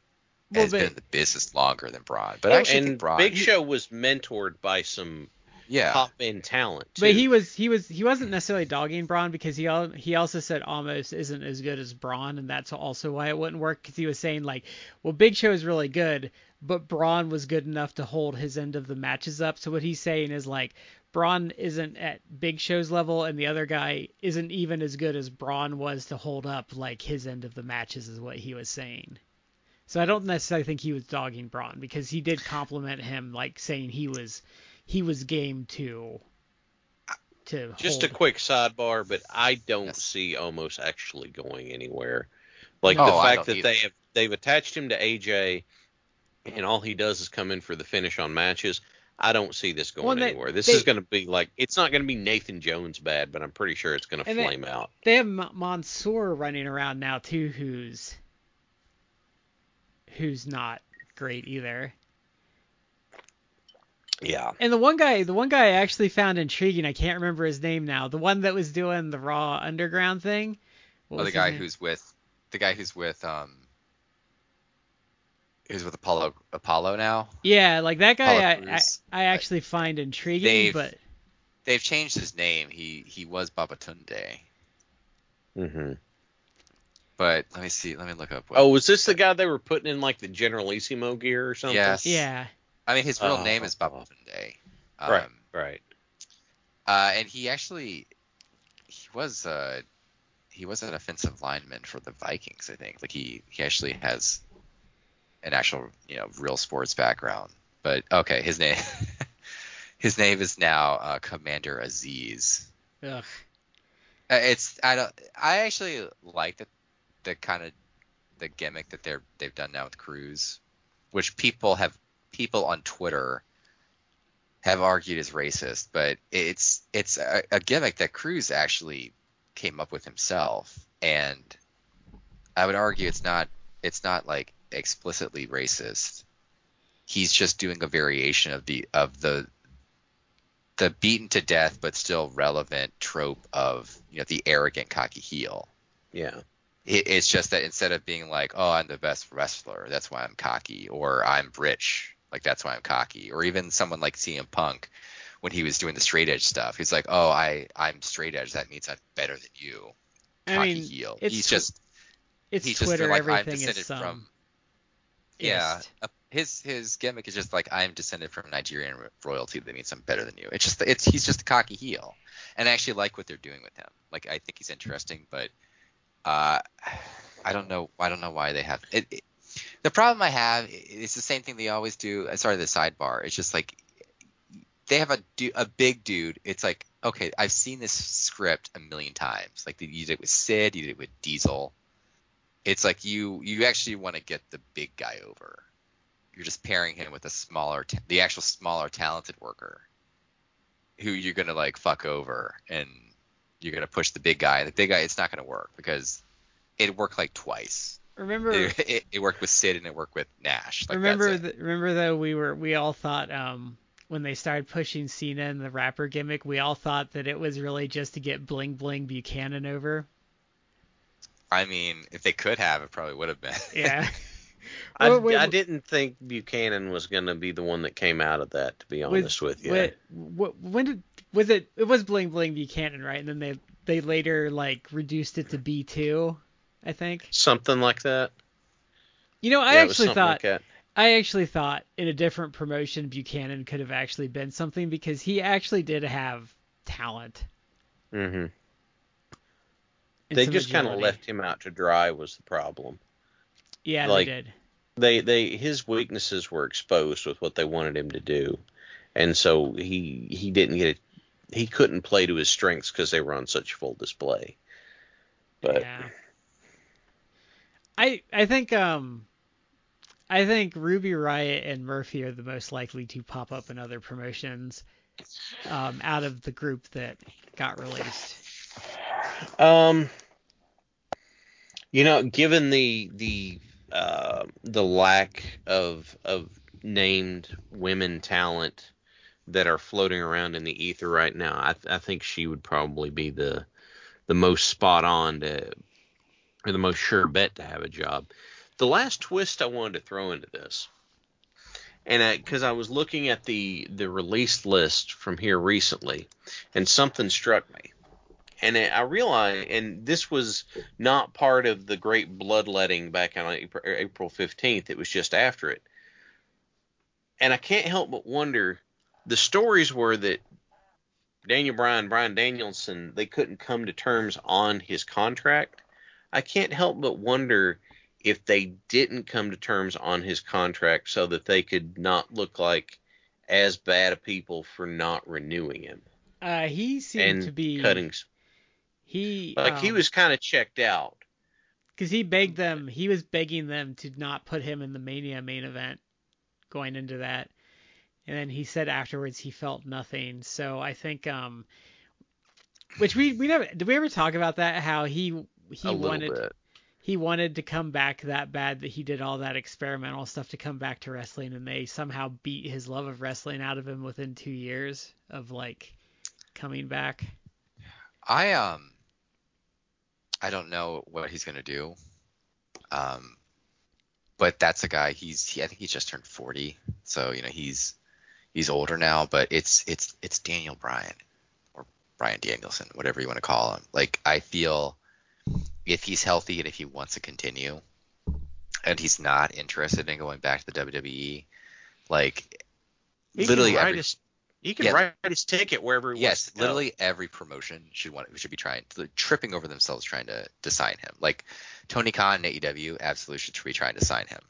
Well, has but- been in the business longer than Braun, but I actually and think Braun. Big Show was mentored by some yeah, top end talent. Too. But he was he was he wasn't necessarily dogging Braun because he al- he also said Omos isn't as good as Braun, and that's also why it wouldn't work because he was saying like, well, Big Show is really good, but Braun was good enough to hold his end of the matches up. So what he's saying is like, Braun isn't at Big Show's level, and the other guy isn't even as good as Braun was to hold up like his end of the matches, is what he was saying. So I don't necessarily think he was dogging Braun because he did compliment him, like saying he was he was game to to Just hold. a quick sidebar, but I don't Yes. see Omos actually going anywhere. Like No, the fact don't that they have they've attached him to AJ, and all he does is come in for the finish on matches. I don't see this going Well, they- anywhere. This they- is going to be like it's not going to be Nathan Jones bad, but I'm pretty sure it's going to And they- flame out. They have M- Mansoor running around now too, who's who's not great either. Yeah. And the one guy, the one guy I actually found intriguing, I can't remember his name now. The one that was doing the Raw Underground thing. What Oh, the guy name? who's with the guy who's with um who's with Apollo Apollo now. yeah, like that guy, Apollo I, I Crews. I actually find intriguing, They've- but They've changed his name. He he was Babatunde. Mm hmm But let me see. Let me look up. What, Oh, was this the guy they were putting in like the Generalissimo gear or something? Yes. yeah, I mean, his real Oh. name is Babatunde. Um, Right. Right. Uh, and he actually he was uh he was an offensive lineman for the Vikings. I think. Like he he actually has an actual you know real sports background. But okay, his name his name is now uh, Commander Aziz. ugh. Uh, It's I don't I actually like the the kind of the gimmick that they're they've done now with Crews, which people have people on Twitter have argued is racist, but it's it's a, a gimmick that Crews actually came up with himself, and I would argue it's not it's not like explicitly racist. He's just doing a variation of the of the the beaten to death but still relevant trope of you know the arrogant cocky heel. Yeah. It, it's just that instead of being like, oh, I'm the best wrestler, that's why I'm cocky, or I'm rich, like that's why I'm cocky, or even someone like CM Punk, when he was doing the straight edge stuff. He's like, oh, I I'm straight edge. That means I'm better than you. I Cocky mean, heel. it's He's tw- just It's he's just like, I'm descended from- yeah. uh, His his gimmick is just like I'm descended from Nigerian royalty. That means I'm better than you. It's just it's he's just a cocky heel, and I actually like what they're doing with him. Like I think he's interesting, but uh, I don't know I don't know why they have it. it the problem I have is the same thing they always do. uh, Sorry, the sidebar. It's just like they have a a big dude. It's like okay, I've seen this script a million times. Like you did it with Sid, you did it with Diesel. It's like you you actually want to get the big guy over. You're just pairing him with a smaller, the actual smaller talented worker, who you're gonna like fuck over, and you're gonna push the big guy. The big guy, it's not gonna work because it worked like twice. Remember, It, it, it worked with Sid and it worked with Nash. Like, remember, that's it. remember though we were we all thought um when they started pushing Cena and the rapper gimmick, we all thought that it was really just to get Bling Bling Buchanan over. I mean, if they could have, it probably would have been. Yeah. I, Well, wait, I didn't think Buchanan was going to be the one that came out of that. To be honest with you, What, what, when did was it? It was Bling Bling Buchanan, right? And then they they later like reduced it to B two, I think. something like that. You know, I Yeah, actually thought like. I actually thought in a different promotion Buchanan could have actually been something because he actually did have talent. Mm-hmm. They just kind of left him out to dry was the problem. Yeah, like- they did. They they his weaknesses were exposed with what they wanted him to do, and so he he didn't get. He couldn't play to his strengths because they were on such full display. But yeah. I I think um I think Ruby Riott and Murphy are the most likely to pop up in other promotions um, out of the group that got released. Um, you know, given the the uh, the lack of of named women talent that are floating around in the ether right now, I, I think she would probably be the the most spot on to or the most sure bet to have a job. The last twist I wanted to throw into this, and because I was looking at the the release list from here recently, and something struck me and I I realized, and this was not part of the great bloodletting back on April, April 15th. It was just after it. And I can't help but wonder the stories were that Daniel Bryan, Brian Danielson, they couldn't come to terms on his contract. I can't help but wonder if they didn't come to terms on his contract so that they could not look like as bad a people for not renewing him Uh, he seemed to be cutting he like he um, was kind of checked out. because he begged them. He was begging them to not put him in the Mania main event going into that, and then he said afterwards he felt nothing. So I think um, which we we never did we ever talk about that how he he a wanted he wanted to come back that bad that he did all that experimental stuff to come back to wrestling and they somehow beat his love of wrestling out of him within two years of like coming back. I um I don't know what he's gonna do. Um but that's a guy he's he, I think he's just turned 40. So, you know, he's he's older now, but it's it's it's Daniel Bryan or Bryan Danielson, whatever you want to call him. Like I feel if he's healthy and if he wants to continue and he's not interested in going back to the WWE, like He literally every his, he can Yeah. write his ticket wherever he yes, wants to literally every promotion should want should be trying tripping over themselves trying to, to sign him. Like Tony Khan and AEW absolutely should be trying to sign him.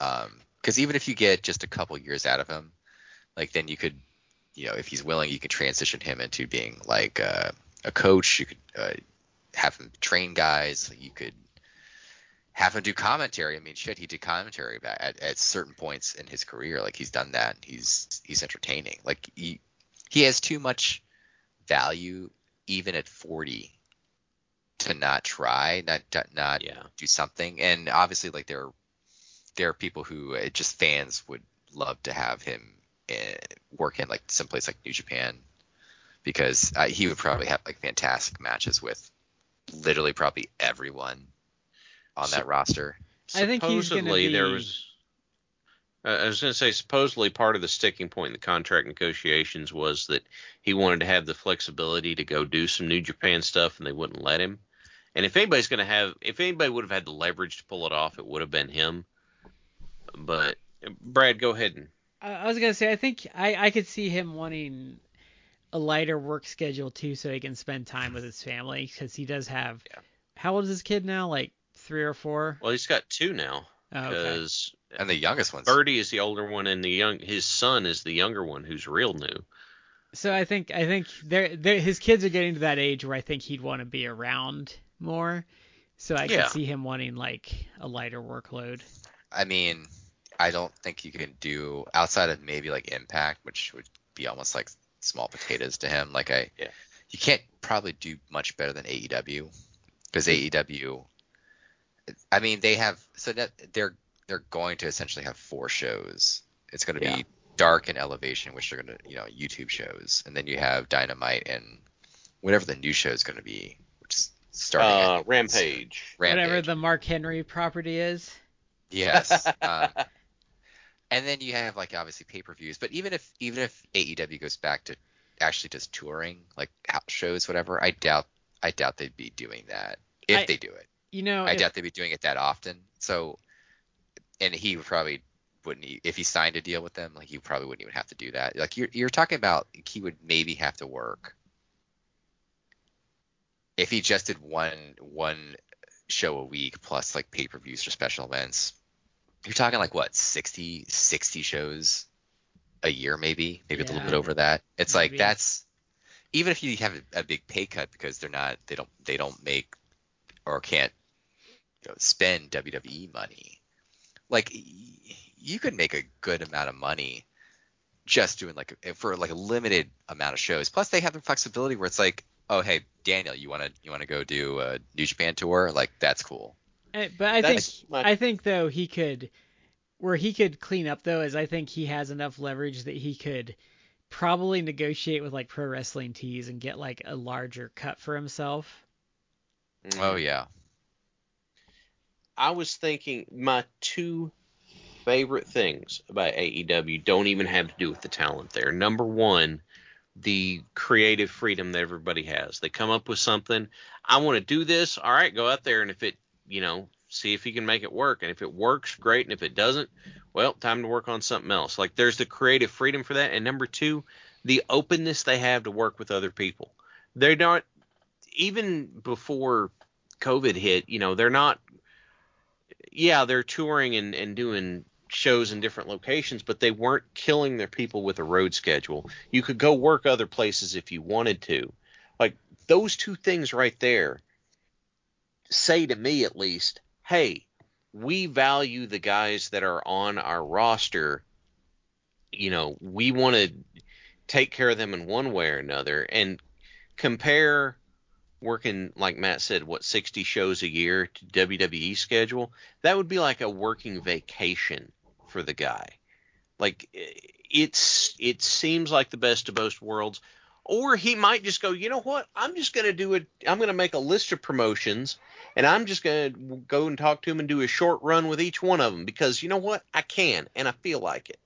Um, because even if you get just a couple years out of him, like then you could, you know, if he's willing, you could transition him into being like uh, a coach. You could uh, have him train guys. You could have him do commentary. I mean, shit, he did commentary at, at certain points in his career. Like he's done that. He's he's entertaining. Like he he has too much value even at 40 to not try, not not- not Yeah. do something. And obviously, like there are there are people who uh, just fans would love to have him work in like someplace like New Japan because uh, he would probably have like fantastic matches with literally probably everyone on So- that roster. I think he's gonna Supposedly there was Uh, I was going to say, supposedly part of the sticking point in the contract negotiations was that he wanted to have the flexibility to go do some New Japan stuff, and they wouldn't let him. And if anybody's going to have, if anybody would have had the leverage to pull it off, it would have been him. But Brad, go ahead and. I I was gonna say I think I I could see him wanting a lighter work schedule too, so he can spend time with his family because he does have. Yeah. How old is his kid now? Like three or four? Well, he's got two now Oh, okay. because And the youngest one. Birdie is the older one, and the young his son is the younger one, who's real new. So I think I think they're, they're, his kids are getting to that age where I think he'd want to be around more. So I Yeah. could see him wanting like a lighter workload. I mean, I don't think you can do outside of maybe like Impact, which would be almost like small potatoes to him. Like I, Yeah. you can't probably do much better than AEW because AEW. I mean, they have so that they're they're going to essentially have four shows. It's going to Yeah. be Dark and Elevation, which are going to you know YouTube shows, and then you have Dynamite and whatever the new show is going to be, which is starting. Uh, think, Rampage. Rampage. Whatever the Mark Henry property is. Yes. um, and then you have like obviously pay per views, but even if even if AEW goes back to actually just touring like house shows, whatever, I doubt I doubt they'd be doing that if I- they do it. You know, I if- doubt they'd be doing it that often. So, and he probably wouldn't if he signed a deal with them, like he probably wouldn't even have to do that. Like you're you're talking about he would maybe have to work if he just did one one show a week plus like pay per views or special events. You're talking like what 60 60 shows a year maybe maybe a little bit over that. It's like that's even if you have a, a big pay cut because they're not they don't they don't make or can't you know, spend WWE money. Like you could make a good amount of money just doing like a- for like a limited amount of shows. Plus they have the flexibility where it's like, oh hey Daniel, you want to you want to go do a New Japan tour? Like that's cool. Eh, But I think my- I think though he could where he could clean up though is I think he has enough leverage that he could probably negotiate with like pro wrestling tees and get like a larger cut for himself. Oh yeah. I was thinking my two favorite things about AEW don't even have to do with the talent there. Number one, the creative freedom that everybody has. They come up with something. I want to do this. All right, go out there and if it, you know, see if you can make it work. And if it works, great. And if it doesn't, well, time to work on something else. Like there's the creative freedom for that. And number two, the openness they have to work with other people. They're not even before COVID hit, you know, they're not yeah, they're touring and, and doing shows in different locations, but they weren't killing their people with a road schedule. You could go work other places if you wanted to. Like those two things right there say to me at least, hey, we value the guys that are on our roster. You know, we want to take care of them in one way or another and compare working like Matt said, what 60 shows a year to WWE schedule, that would be like a working vacation for the guy. Like it's it seems like the best of both worlds. Or he might just go, you know what? I'm just gonna do it. I'm gonna make a list of promotions, and I'm just gonna go and talk to him and do a short run with each one of them because you know what? I can and I feel like it.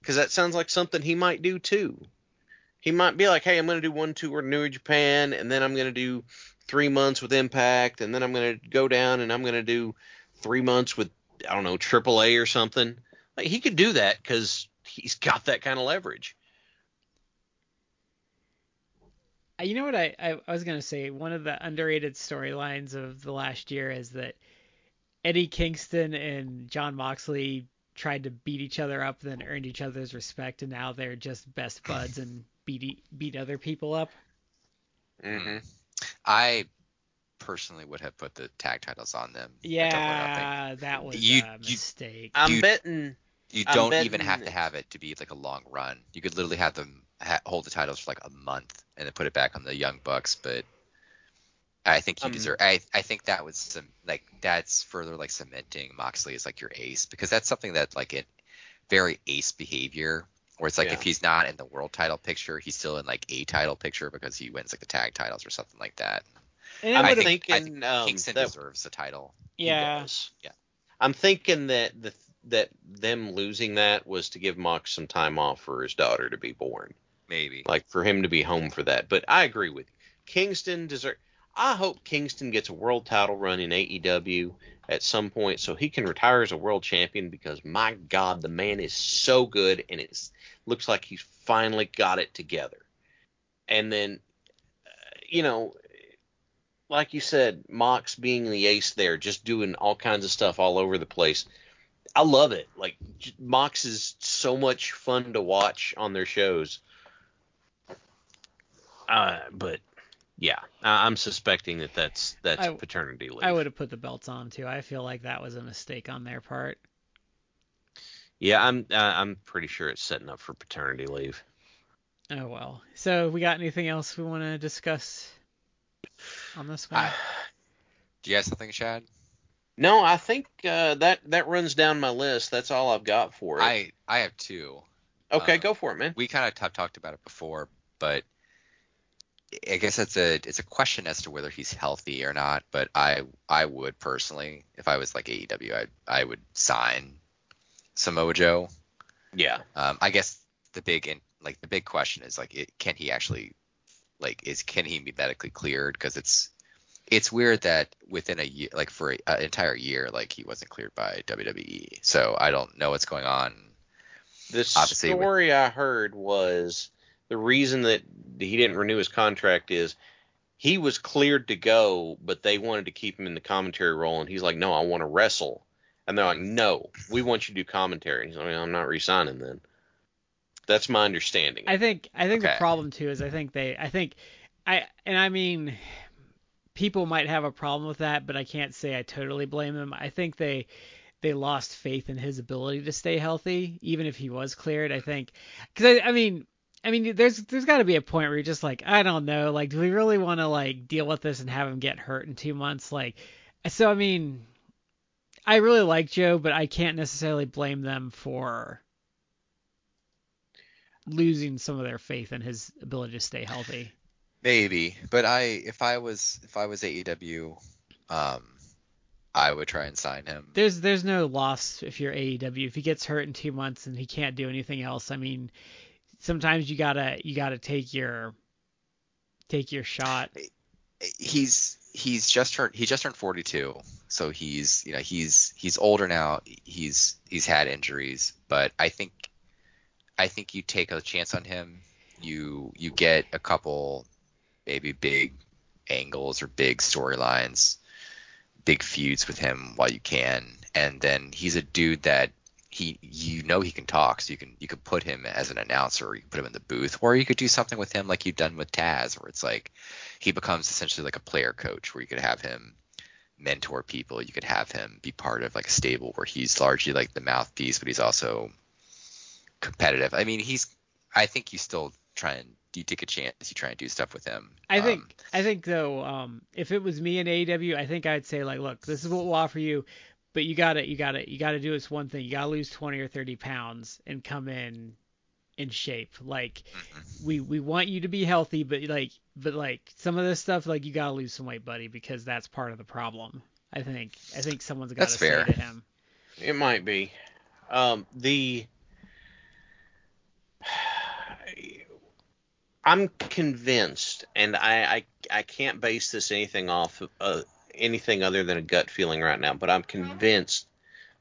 Because that sounds like something he might do too he might be like, hey, I'm going to do one tour in New Japan, and then I'm going to do three months with Impact, and then I'm going to go down and I'm going to do three months with, I don't know, AAA or something. Like, he could do that because he's got that kind of leverage. Uh, You know what I, I, I was gonna say? One of the underrated storylines of the last year is that Eddie Kingston and Jon Moxley tried to beat each other up, then earned each other's respect, and now they're just best buds and beat e- beat other people up. Mm-hmm. I personally would have put the tag titles on them. at Double or Nothing. Yeah, that was You- a you- mistake. I'm You- betting. You don't even have to have it to be like a long run. You could literally have them ha- hold the titles for like a month and then put it back on the Young Bucks. But I think he Um, deserve. I I think that was some like that's further like cementing Moxley as like your ace because that's something that like it very ace behavior where it's like Yeah. if he's not in the world title picture, he's still in like a title picture because he wins like the tag titles or something like that. And I'm I would've- think, I thinking, think um, Kingston that- deserves the title. Yeah. Yeah. I'm thinking that the that them losing that was to give Mox some time off for his daughter to be born, Maybe. like for him to be home for that. But I agree with you. Kingston deserve. I hope Kingston gets a world title run in AEW at some point so he can retire as a world champion because my God, the man is so good and it looks like he's finally got it together. And then, uh, you know, like you said, Mox being the ace there, just doing all kinds of stuff all over the place. I love it. Like Mox is so much fun to watch on their shows. Uh, but yeah, I- I'm suspecting that that's that's I- paternity leave. I would have put the belts on too. I feel like that was a mistake on their part. Yeah, I'm uh, I'm pretty sure it's setting up for paternity leave. Oh well. So we got anything else we want to discuss on this one? I, Do you have something, Chad? no, I think uh, that that runs down my list. That's all I've got for it. I I have two. okay, uh, go for it, man. We kind of t- talked about it before, but I guess it's a it's a question as to whether he's healthy or not. But I I would personally, if I was like AEW, I I would sign Samoa Joe. Yeah, Um, I guess the big in, like the big question is like, it, can he actually like is can he be medically cleared? Because it's it's weird that within a year, like for a- an entire year, like he wasn't cleared by WWE. So I don't know what's going on. the Obviously, with- story I heard was the reason that he didn't renew his contract is he was cleared to go, but they wanted to keep him in the commentary role, and he's like, "No, I want to wrestle." And they're like, "No, we want you to do commentary." And he's like, "I'm not re-signing then." That's my understanding. I think I think the problem too is I think they I think I and I mean people might have a problem with that, but I can't say I totally blame them. I think they they lost faith in his ability to stay healthy, even if he was cleared. I think because I, I mean. I mean, there's there's got to be a point where you're just like, I don't know, like, do we really want to like deal with this and have him get hurt in two months? Like, so I mean, I really like Joe, but I can't necessarily blame them for losing some of their faith in his ability to stay healthy. Maybe, but I if I was if I was AEW, um, I would try and sign him. There's there's no loss if you're AEW. If he gets hurt in two months and he can't do anything else, I mean, sometimes you gotta you gotta take your take your shot. He's he's just turned he just turned 42, so he's you know he's he's older now. He's he's had injuries, but I think I think you take a chance on him. You you get a couple maybe big angles or big storylines, big feuds with him while you can, and then he's a dude that he you know he can talk, so you can you could put him as an announcer, or you can put him in the booth, or you could do something with him like you've done with Taz, where it's like he becomes essentially like a player coach, where you could have him mentor people, you could have him be part of like a stable where he's largely like the mouthpiece, but he's also competitive. I mean, he's I think you still try and you take a chance, you try and do stuff with him. I think Um, I think though, um, if it was me and AEW, I think I'd say like, look, this is what we'll offer you, but you gotta you gotta you gotta do this one thing. You gotta lose 20 or 30 pounds and come in in shape. Like mhm. we we want you to be healthy, but like but like some of this stuff, like you gotta lose some weight, buddy, because that's part of the problem. I think I think someone's gotta say to him. It might be. Um, the I'm convinced, and I, I I can't base this anything off of uh, anything other than a gut feeling right now, but I'm convinced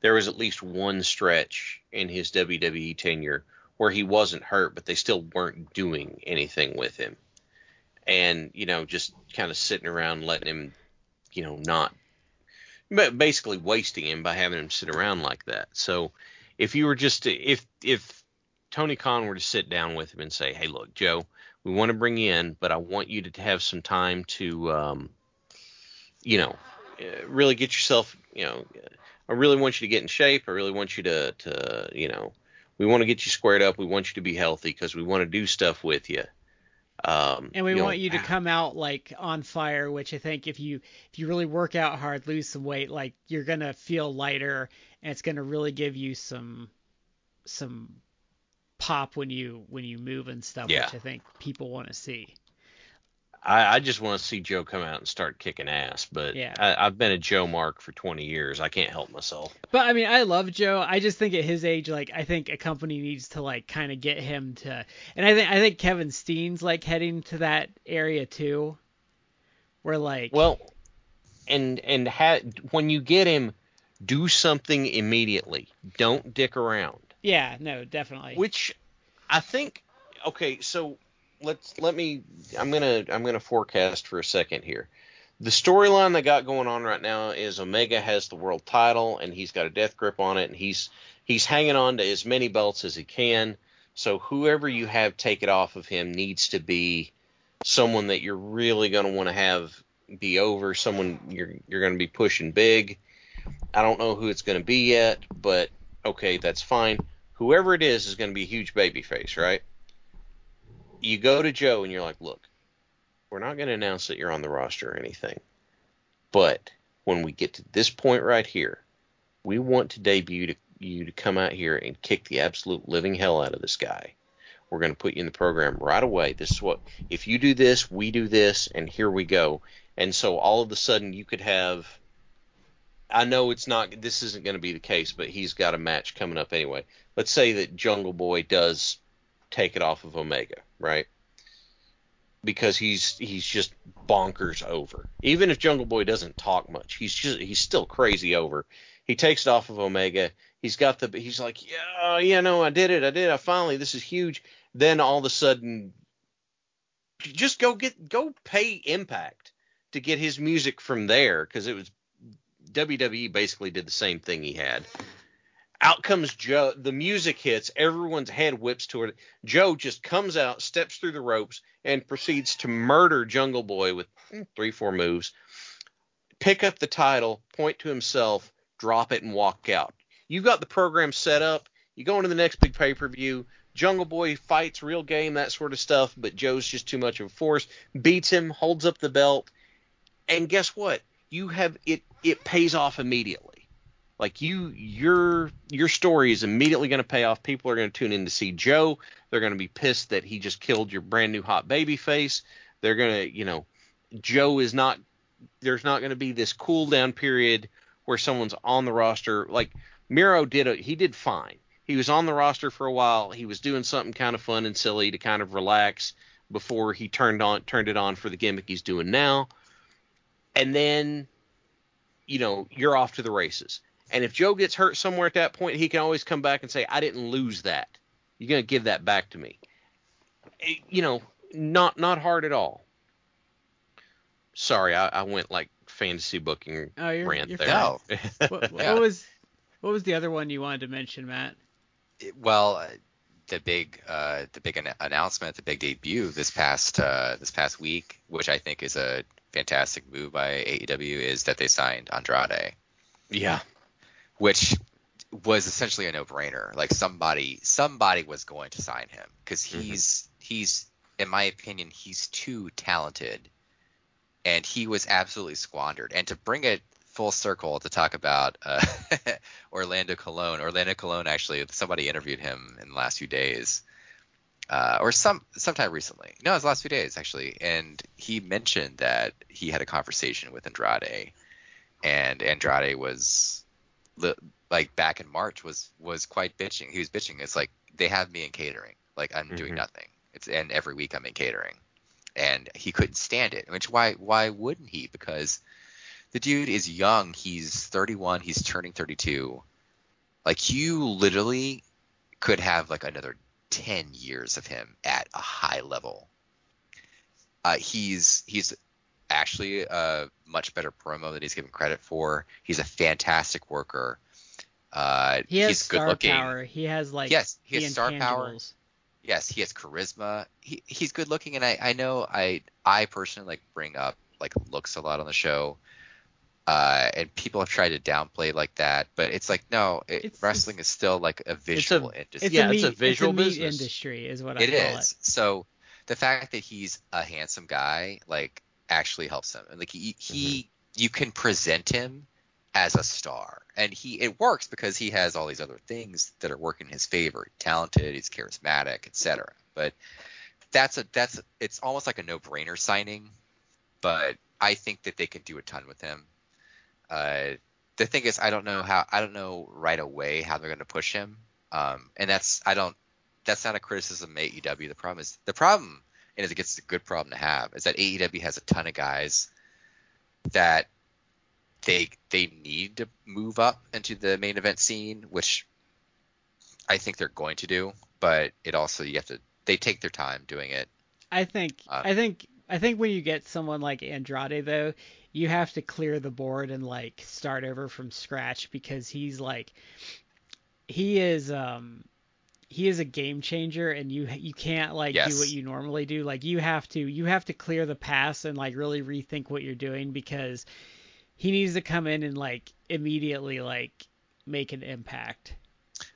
there was at least one stretch in his WWE tenure where he wasn't hurt, but they still weren't doing anything with him, and you know just kind of sitting around letting him, you know, not basically wasting him by having him sit around like that. So if you were just to, if if Tony Khan were to sit down with him and say, "Hey, look, Joe, we want to bring you in, but I want you to have some time to, um, you know, uh, really get yourself, you know, I really want you to get in shape. I really want you to, to, you know, we want to get you squared up. We want you to be healthy because we want to do stuff with you." Um, And we you know, want you to come out like on fire, which I think if you if you really work out hard, lose some weight, like you're gonna feel lighter, and it's gonna really give you some some pop when you when you move and stuff, Yeah. which I think people want to see. I, I just want to see Joe come out and start kicking ass. But Yeah. I, I've been a Joe Mark for 20 years. I can't help myself. But I mean, I love Joe. I just think at his age, like, I think a company needs to like kind of get him to, and I think I think Kevin Steen's like heading to that area too, where like, Well, and and ha- when you get him, do something immediately. Don't dick around. yeah, no, definitely. Which I think okay, so let's let me I'm gonna I'm gonna forecast for a second here. The storyline they got going on right now is Omega has the world title and he's got a death grip on it and he's he's hanging on to as many belts as he can. So whoever you have take it off of him needs to be someone that you're really gonna want to have be over, someone you're you're gonna be pushing big. I don't know who it's gonna be yet, but okay, that's fine whoever it is is going to be a huge baby face, right? You go to Joe and you're like, look, we're not going to announce that you're on the roster or anything. But when we get to this point right here, we want to debut to, you to come out here and kick the absolute living hell out of this guy. We're going to put you in the program right away. This is what, if you do this, we do this, and here we go. And so all of a sudden you could have I know it's not. This isn't going to be the case, but he's got a match coming up anyway. Let's say that Jungle Boy does take it off of Omega, right? Because he's he's just bonkers over. Even if Jungle Boy doesn't talk much, he's just he's still crazy over. He takes it off of Omega. He's got the he's like, yeah, yeah, no, I did it, I did, it. I finally, this is huge. Then all of a sudden, just go get go pay Impact to get his music from there because it was WWE basically did the same thing he had. Out comes Joe. The music hits. Everyone's head whips toward it. Joe just comes out, steps through the ropes, and proceeds to murder Jungle Boy with hmm, three, four moves. Pick up the title, point to himself, drop it, and walk out. You've got the program set up. You go into the next big pay per view. Jungle Boy fights, real game, that sort of stuff, but Joe's just too much of a force. Beats him, holds up the belt, and guess what? You have it. It pays off immediately. Like you, your your story is immediately going to pay off. People are going to tune in to see Joe. They're going to be pissed that he just killed your brand new hot baby face. They're going to, you know, Joe is not. There's not going to be this cool down period where someone's on the roster. Like Miro did, a, he did fine. He was on the roster for a while. He was doing something kind of fun and silly to kind of relax before he turned on turned it on for the gimmick he's doing now. And then, you know, you're off to the races. And if Joe gets hurt somewhere at that point, he can always come back and say, I didn't lose that. You're going to give that back to me. Eh, You know, not not hard at all. Sorry, I, I went like fantasy booking Oh, you're- rant you're there. No. what, what Yeah. was what was the other one you wanted to mention, Matt? It- well, uh, the big uh, the big an- announcement, the big debut this past uh, this past week, which I think is a fantastic move by AEW, is that they signed Andrade, yeah. Which was essentially a no-brainer. Like somebody somebody was going to sign him because Mhm. he's he's in my opinion he's too talented, and he was absolutely squandered. And to bring it full circle to talk about uh, Orlando Colón. Orlando Colón actually somebody interviewed him in the last few days. Uh, or some sometime recently. No, it was the last few days actually, and he mentioned that he had a conversation with Andrade, and Andrade was like back in March was was quite bitching. He was bitching. It's like they have me in catering, like I'm doing Mhm. nothing. It's and every week I'm in catering, and he couldn't stand it. Which why why wouldn't he? Because the dude is young. He's 31. He's turning 32. Like you literally could have like another 10 years of him at a high level. Uh, he's he's actually a much better promo than he's given credit for. He's a fantastic worker. Uh, He has he's good star looking. power. He has like Yes, he has star power. Yes, he has charisma. He he's good looking, and I I know I I personally like bring up like looks a lot on the show. Uh, and people have tried to downplay like that, but it's like no, it, It's- wrestling is still like a visual industry. It's Yeah, a it's a visual it's a meat business. industry, is what I It call is. So the fact that he's a handsome guy like actually helps him. And like he he you can present him as a star. And he it works because he has all these other things that are working in his favor. He's talented, he's charismatic, etc. But that's a that's it's almost like a no-brainer signing, but I think that they can do a ton with him. Uh, the thing is, I don't know how I don't know right away how they're going to push him, um, and that's I don't that's not a criticism of AEW. The problem is the problem, and it gets a good problem to have, is that AEW has a ton of guys that they they need to move up into the main event scene, which I think they're going to do, but it also you have to they take their time doing it. I think Um, I think I think when you get someone like Andrade though, you have to clear the board and like start over from scratch because he's like he is um he is a game changer and you you can't like do what you normally do like you have to you have to clear the pass and like really rethink what you're doing because he needs to come in and like immediately like make an impact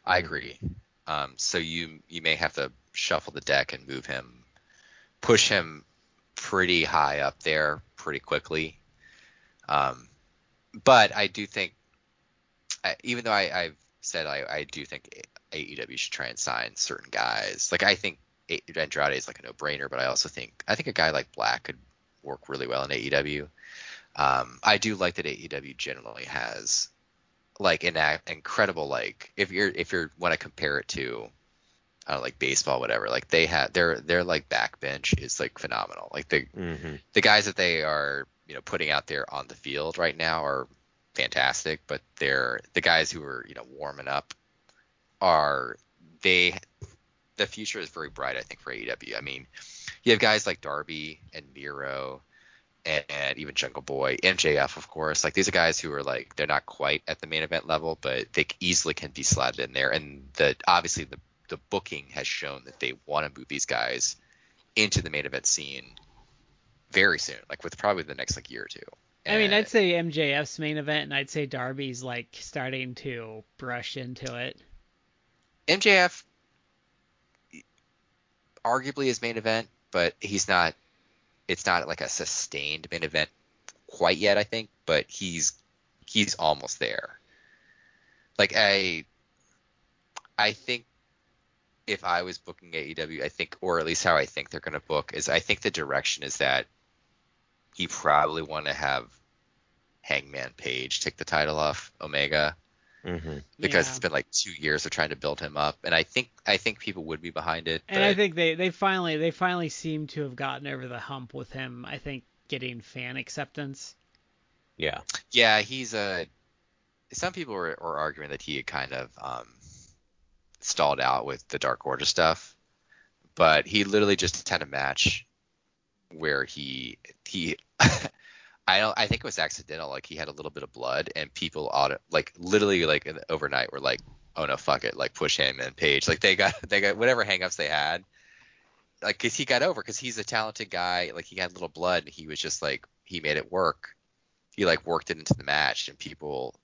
I agree. Um, so you you may have to shuffle the deck and move him, push him pretty high up there pretty quickly. Um, but I do think, even though I, I've said I, I do think AEW should try and sign certain guys. Like I think Andrade is like a no-brainer, but I also think I think a guy like Black could work really well in AEW. Um, I do like that AEW generally has like an incredible like if you're if you're want to compare it to I don't know, like baseball whatever like they have their their like backbench is like phenomenal like the Mm-hmm. the guys that they are you know putting out there on the field right now are fantastic but they're the guys who are you know warming up are they the future is very bright I think for AEW I mean you have guys like Darby and Miro and, and even Jungle Boy, MJF, of course. Like these are guys who are like they're not quite at the main event level, but they easily can be slotted in there. And the obviously the the booking has shown that they want to move these guys into the main event scene very soon, like with probably the next like year or two. I mean, I'd say MJF's main event, and I'd say Darby's like starting to brush into it. MJF arguably his main event, but he's not. It's not like a sustained main event quite yet, I think, but he's he's almost there. Like I, I think if I was booking AEW, I think, or at least how I think they're going to book is, I think the direction is that he probably want to have Hangman Page take the title off Omega Mm-hmm. because Yeah. it's been like two years of trying to build him up, and I think I think people would be behind it. And I think they, they finally they finally seem to have gotten over the hump with him. I think getting fan acceptance. Yeah. yeah, he's a. Some people were, were arguing that he had kind of um, stalled out with the Dark Order stuff, but he literally just had a match where he he. I don't. I think it was accidental. Like he had a little bit of blood, and people auto like literally like overnight were like, "Oh no, fuck it!" Like push him and Page. Like they got they got whatever hangups they had. Like, cause he got over, cause he's a talented guy. Like he had a little blood, and he was just like he made it work. He like worked it into the match, and people.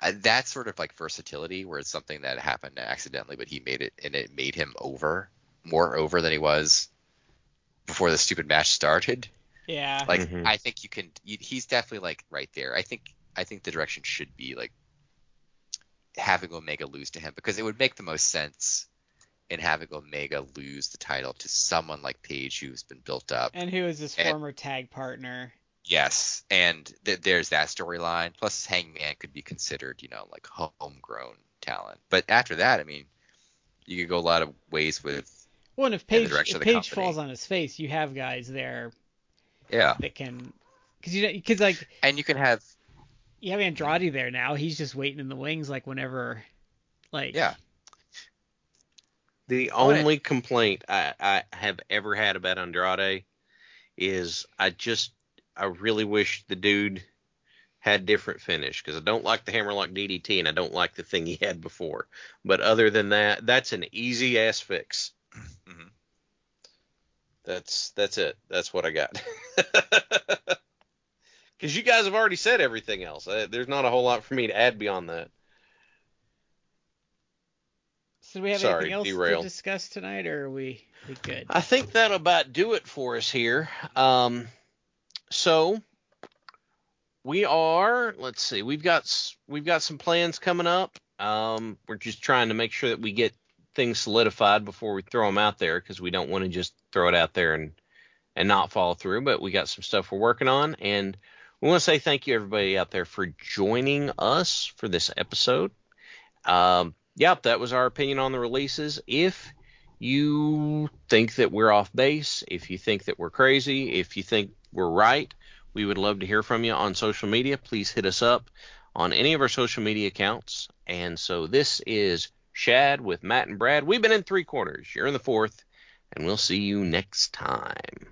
Uh, that sort of like versatility, where it's something that happened accidentally, but he made it, and it made him over, more over than he was before the stupid match started. Yeah. Like Mhm. I think you can. You, he's definitely like right there. I think I think the direction should be like having Omega lose to him because it would make the most sense in having Omega lose the title to someone like Page who's been built up. and who is his and- former tag partner? Yes, and th- there's that storyline. Plus, Hangman could be considered, you know, like homegrown talent. But after that, I mean, you could go a lot of ways with. Well, and if in the Page if of Page company. falls on his face, you have guys there Yeah, that can, because you know, because like and you can have. you have Andrade there now. He's just waiting in the wings, like whenever, like Yeah, The and only complaint I, I have ever had about Andrade is I just I really wish the dude had different finish because I don't like the hammerlock DDT and I don't like the thing he had before. But other than that, that's an easy ass fix. Mhm. That's that's it. That's what I got. Because you guys have already said everything else. Uh, there's not a whole lot for me to add beyond that. So do we have Sorry, anything else derail. to discuss tonight, or are we we good? I think that'll about do it for us here. Um, so we are. Let's see. We've got we've got some plans coming up. Um, we're just trying to make sure that we get things solidified before we throw them out there because we don't want to just throw it out there and and not follow through. But we got some stuff we're working on, and we want to say thank you everybody out there for joining us for this episode. Um, yep, that was our opinion on the releases. If you think that we're off base, if you think that we're crazy, if you think we're right, we would love to hear from you on social media. Please hit us up on any of our social media accounts. And so this is Chad with Matt and Brad. We've been in three corners. You're in the fourth, and we'll see you next time.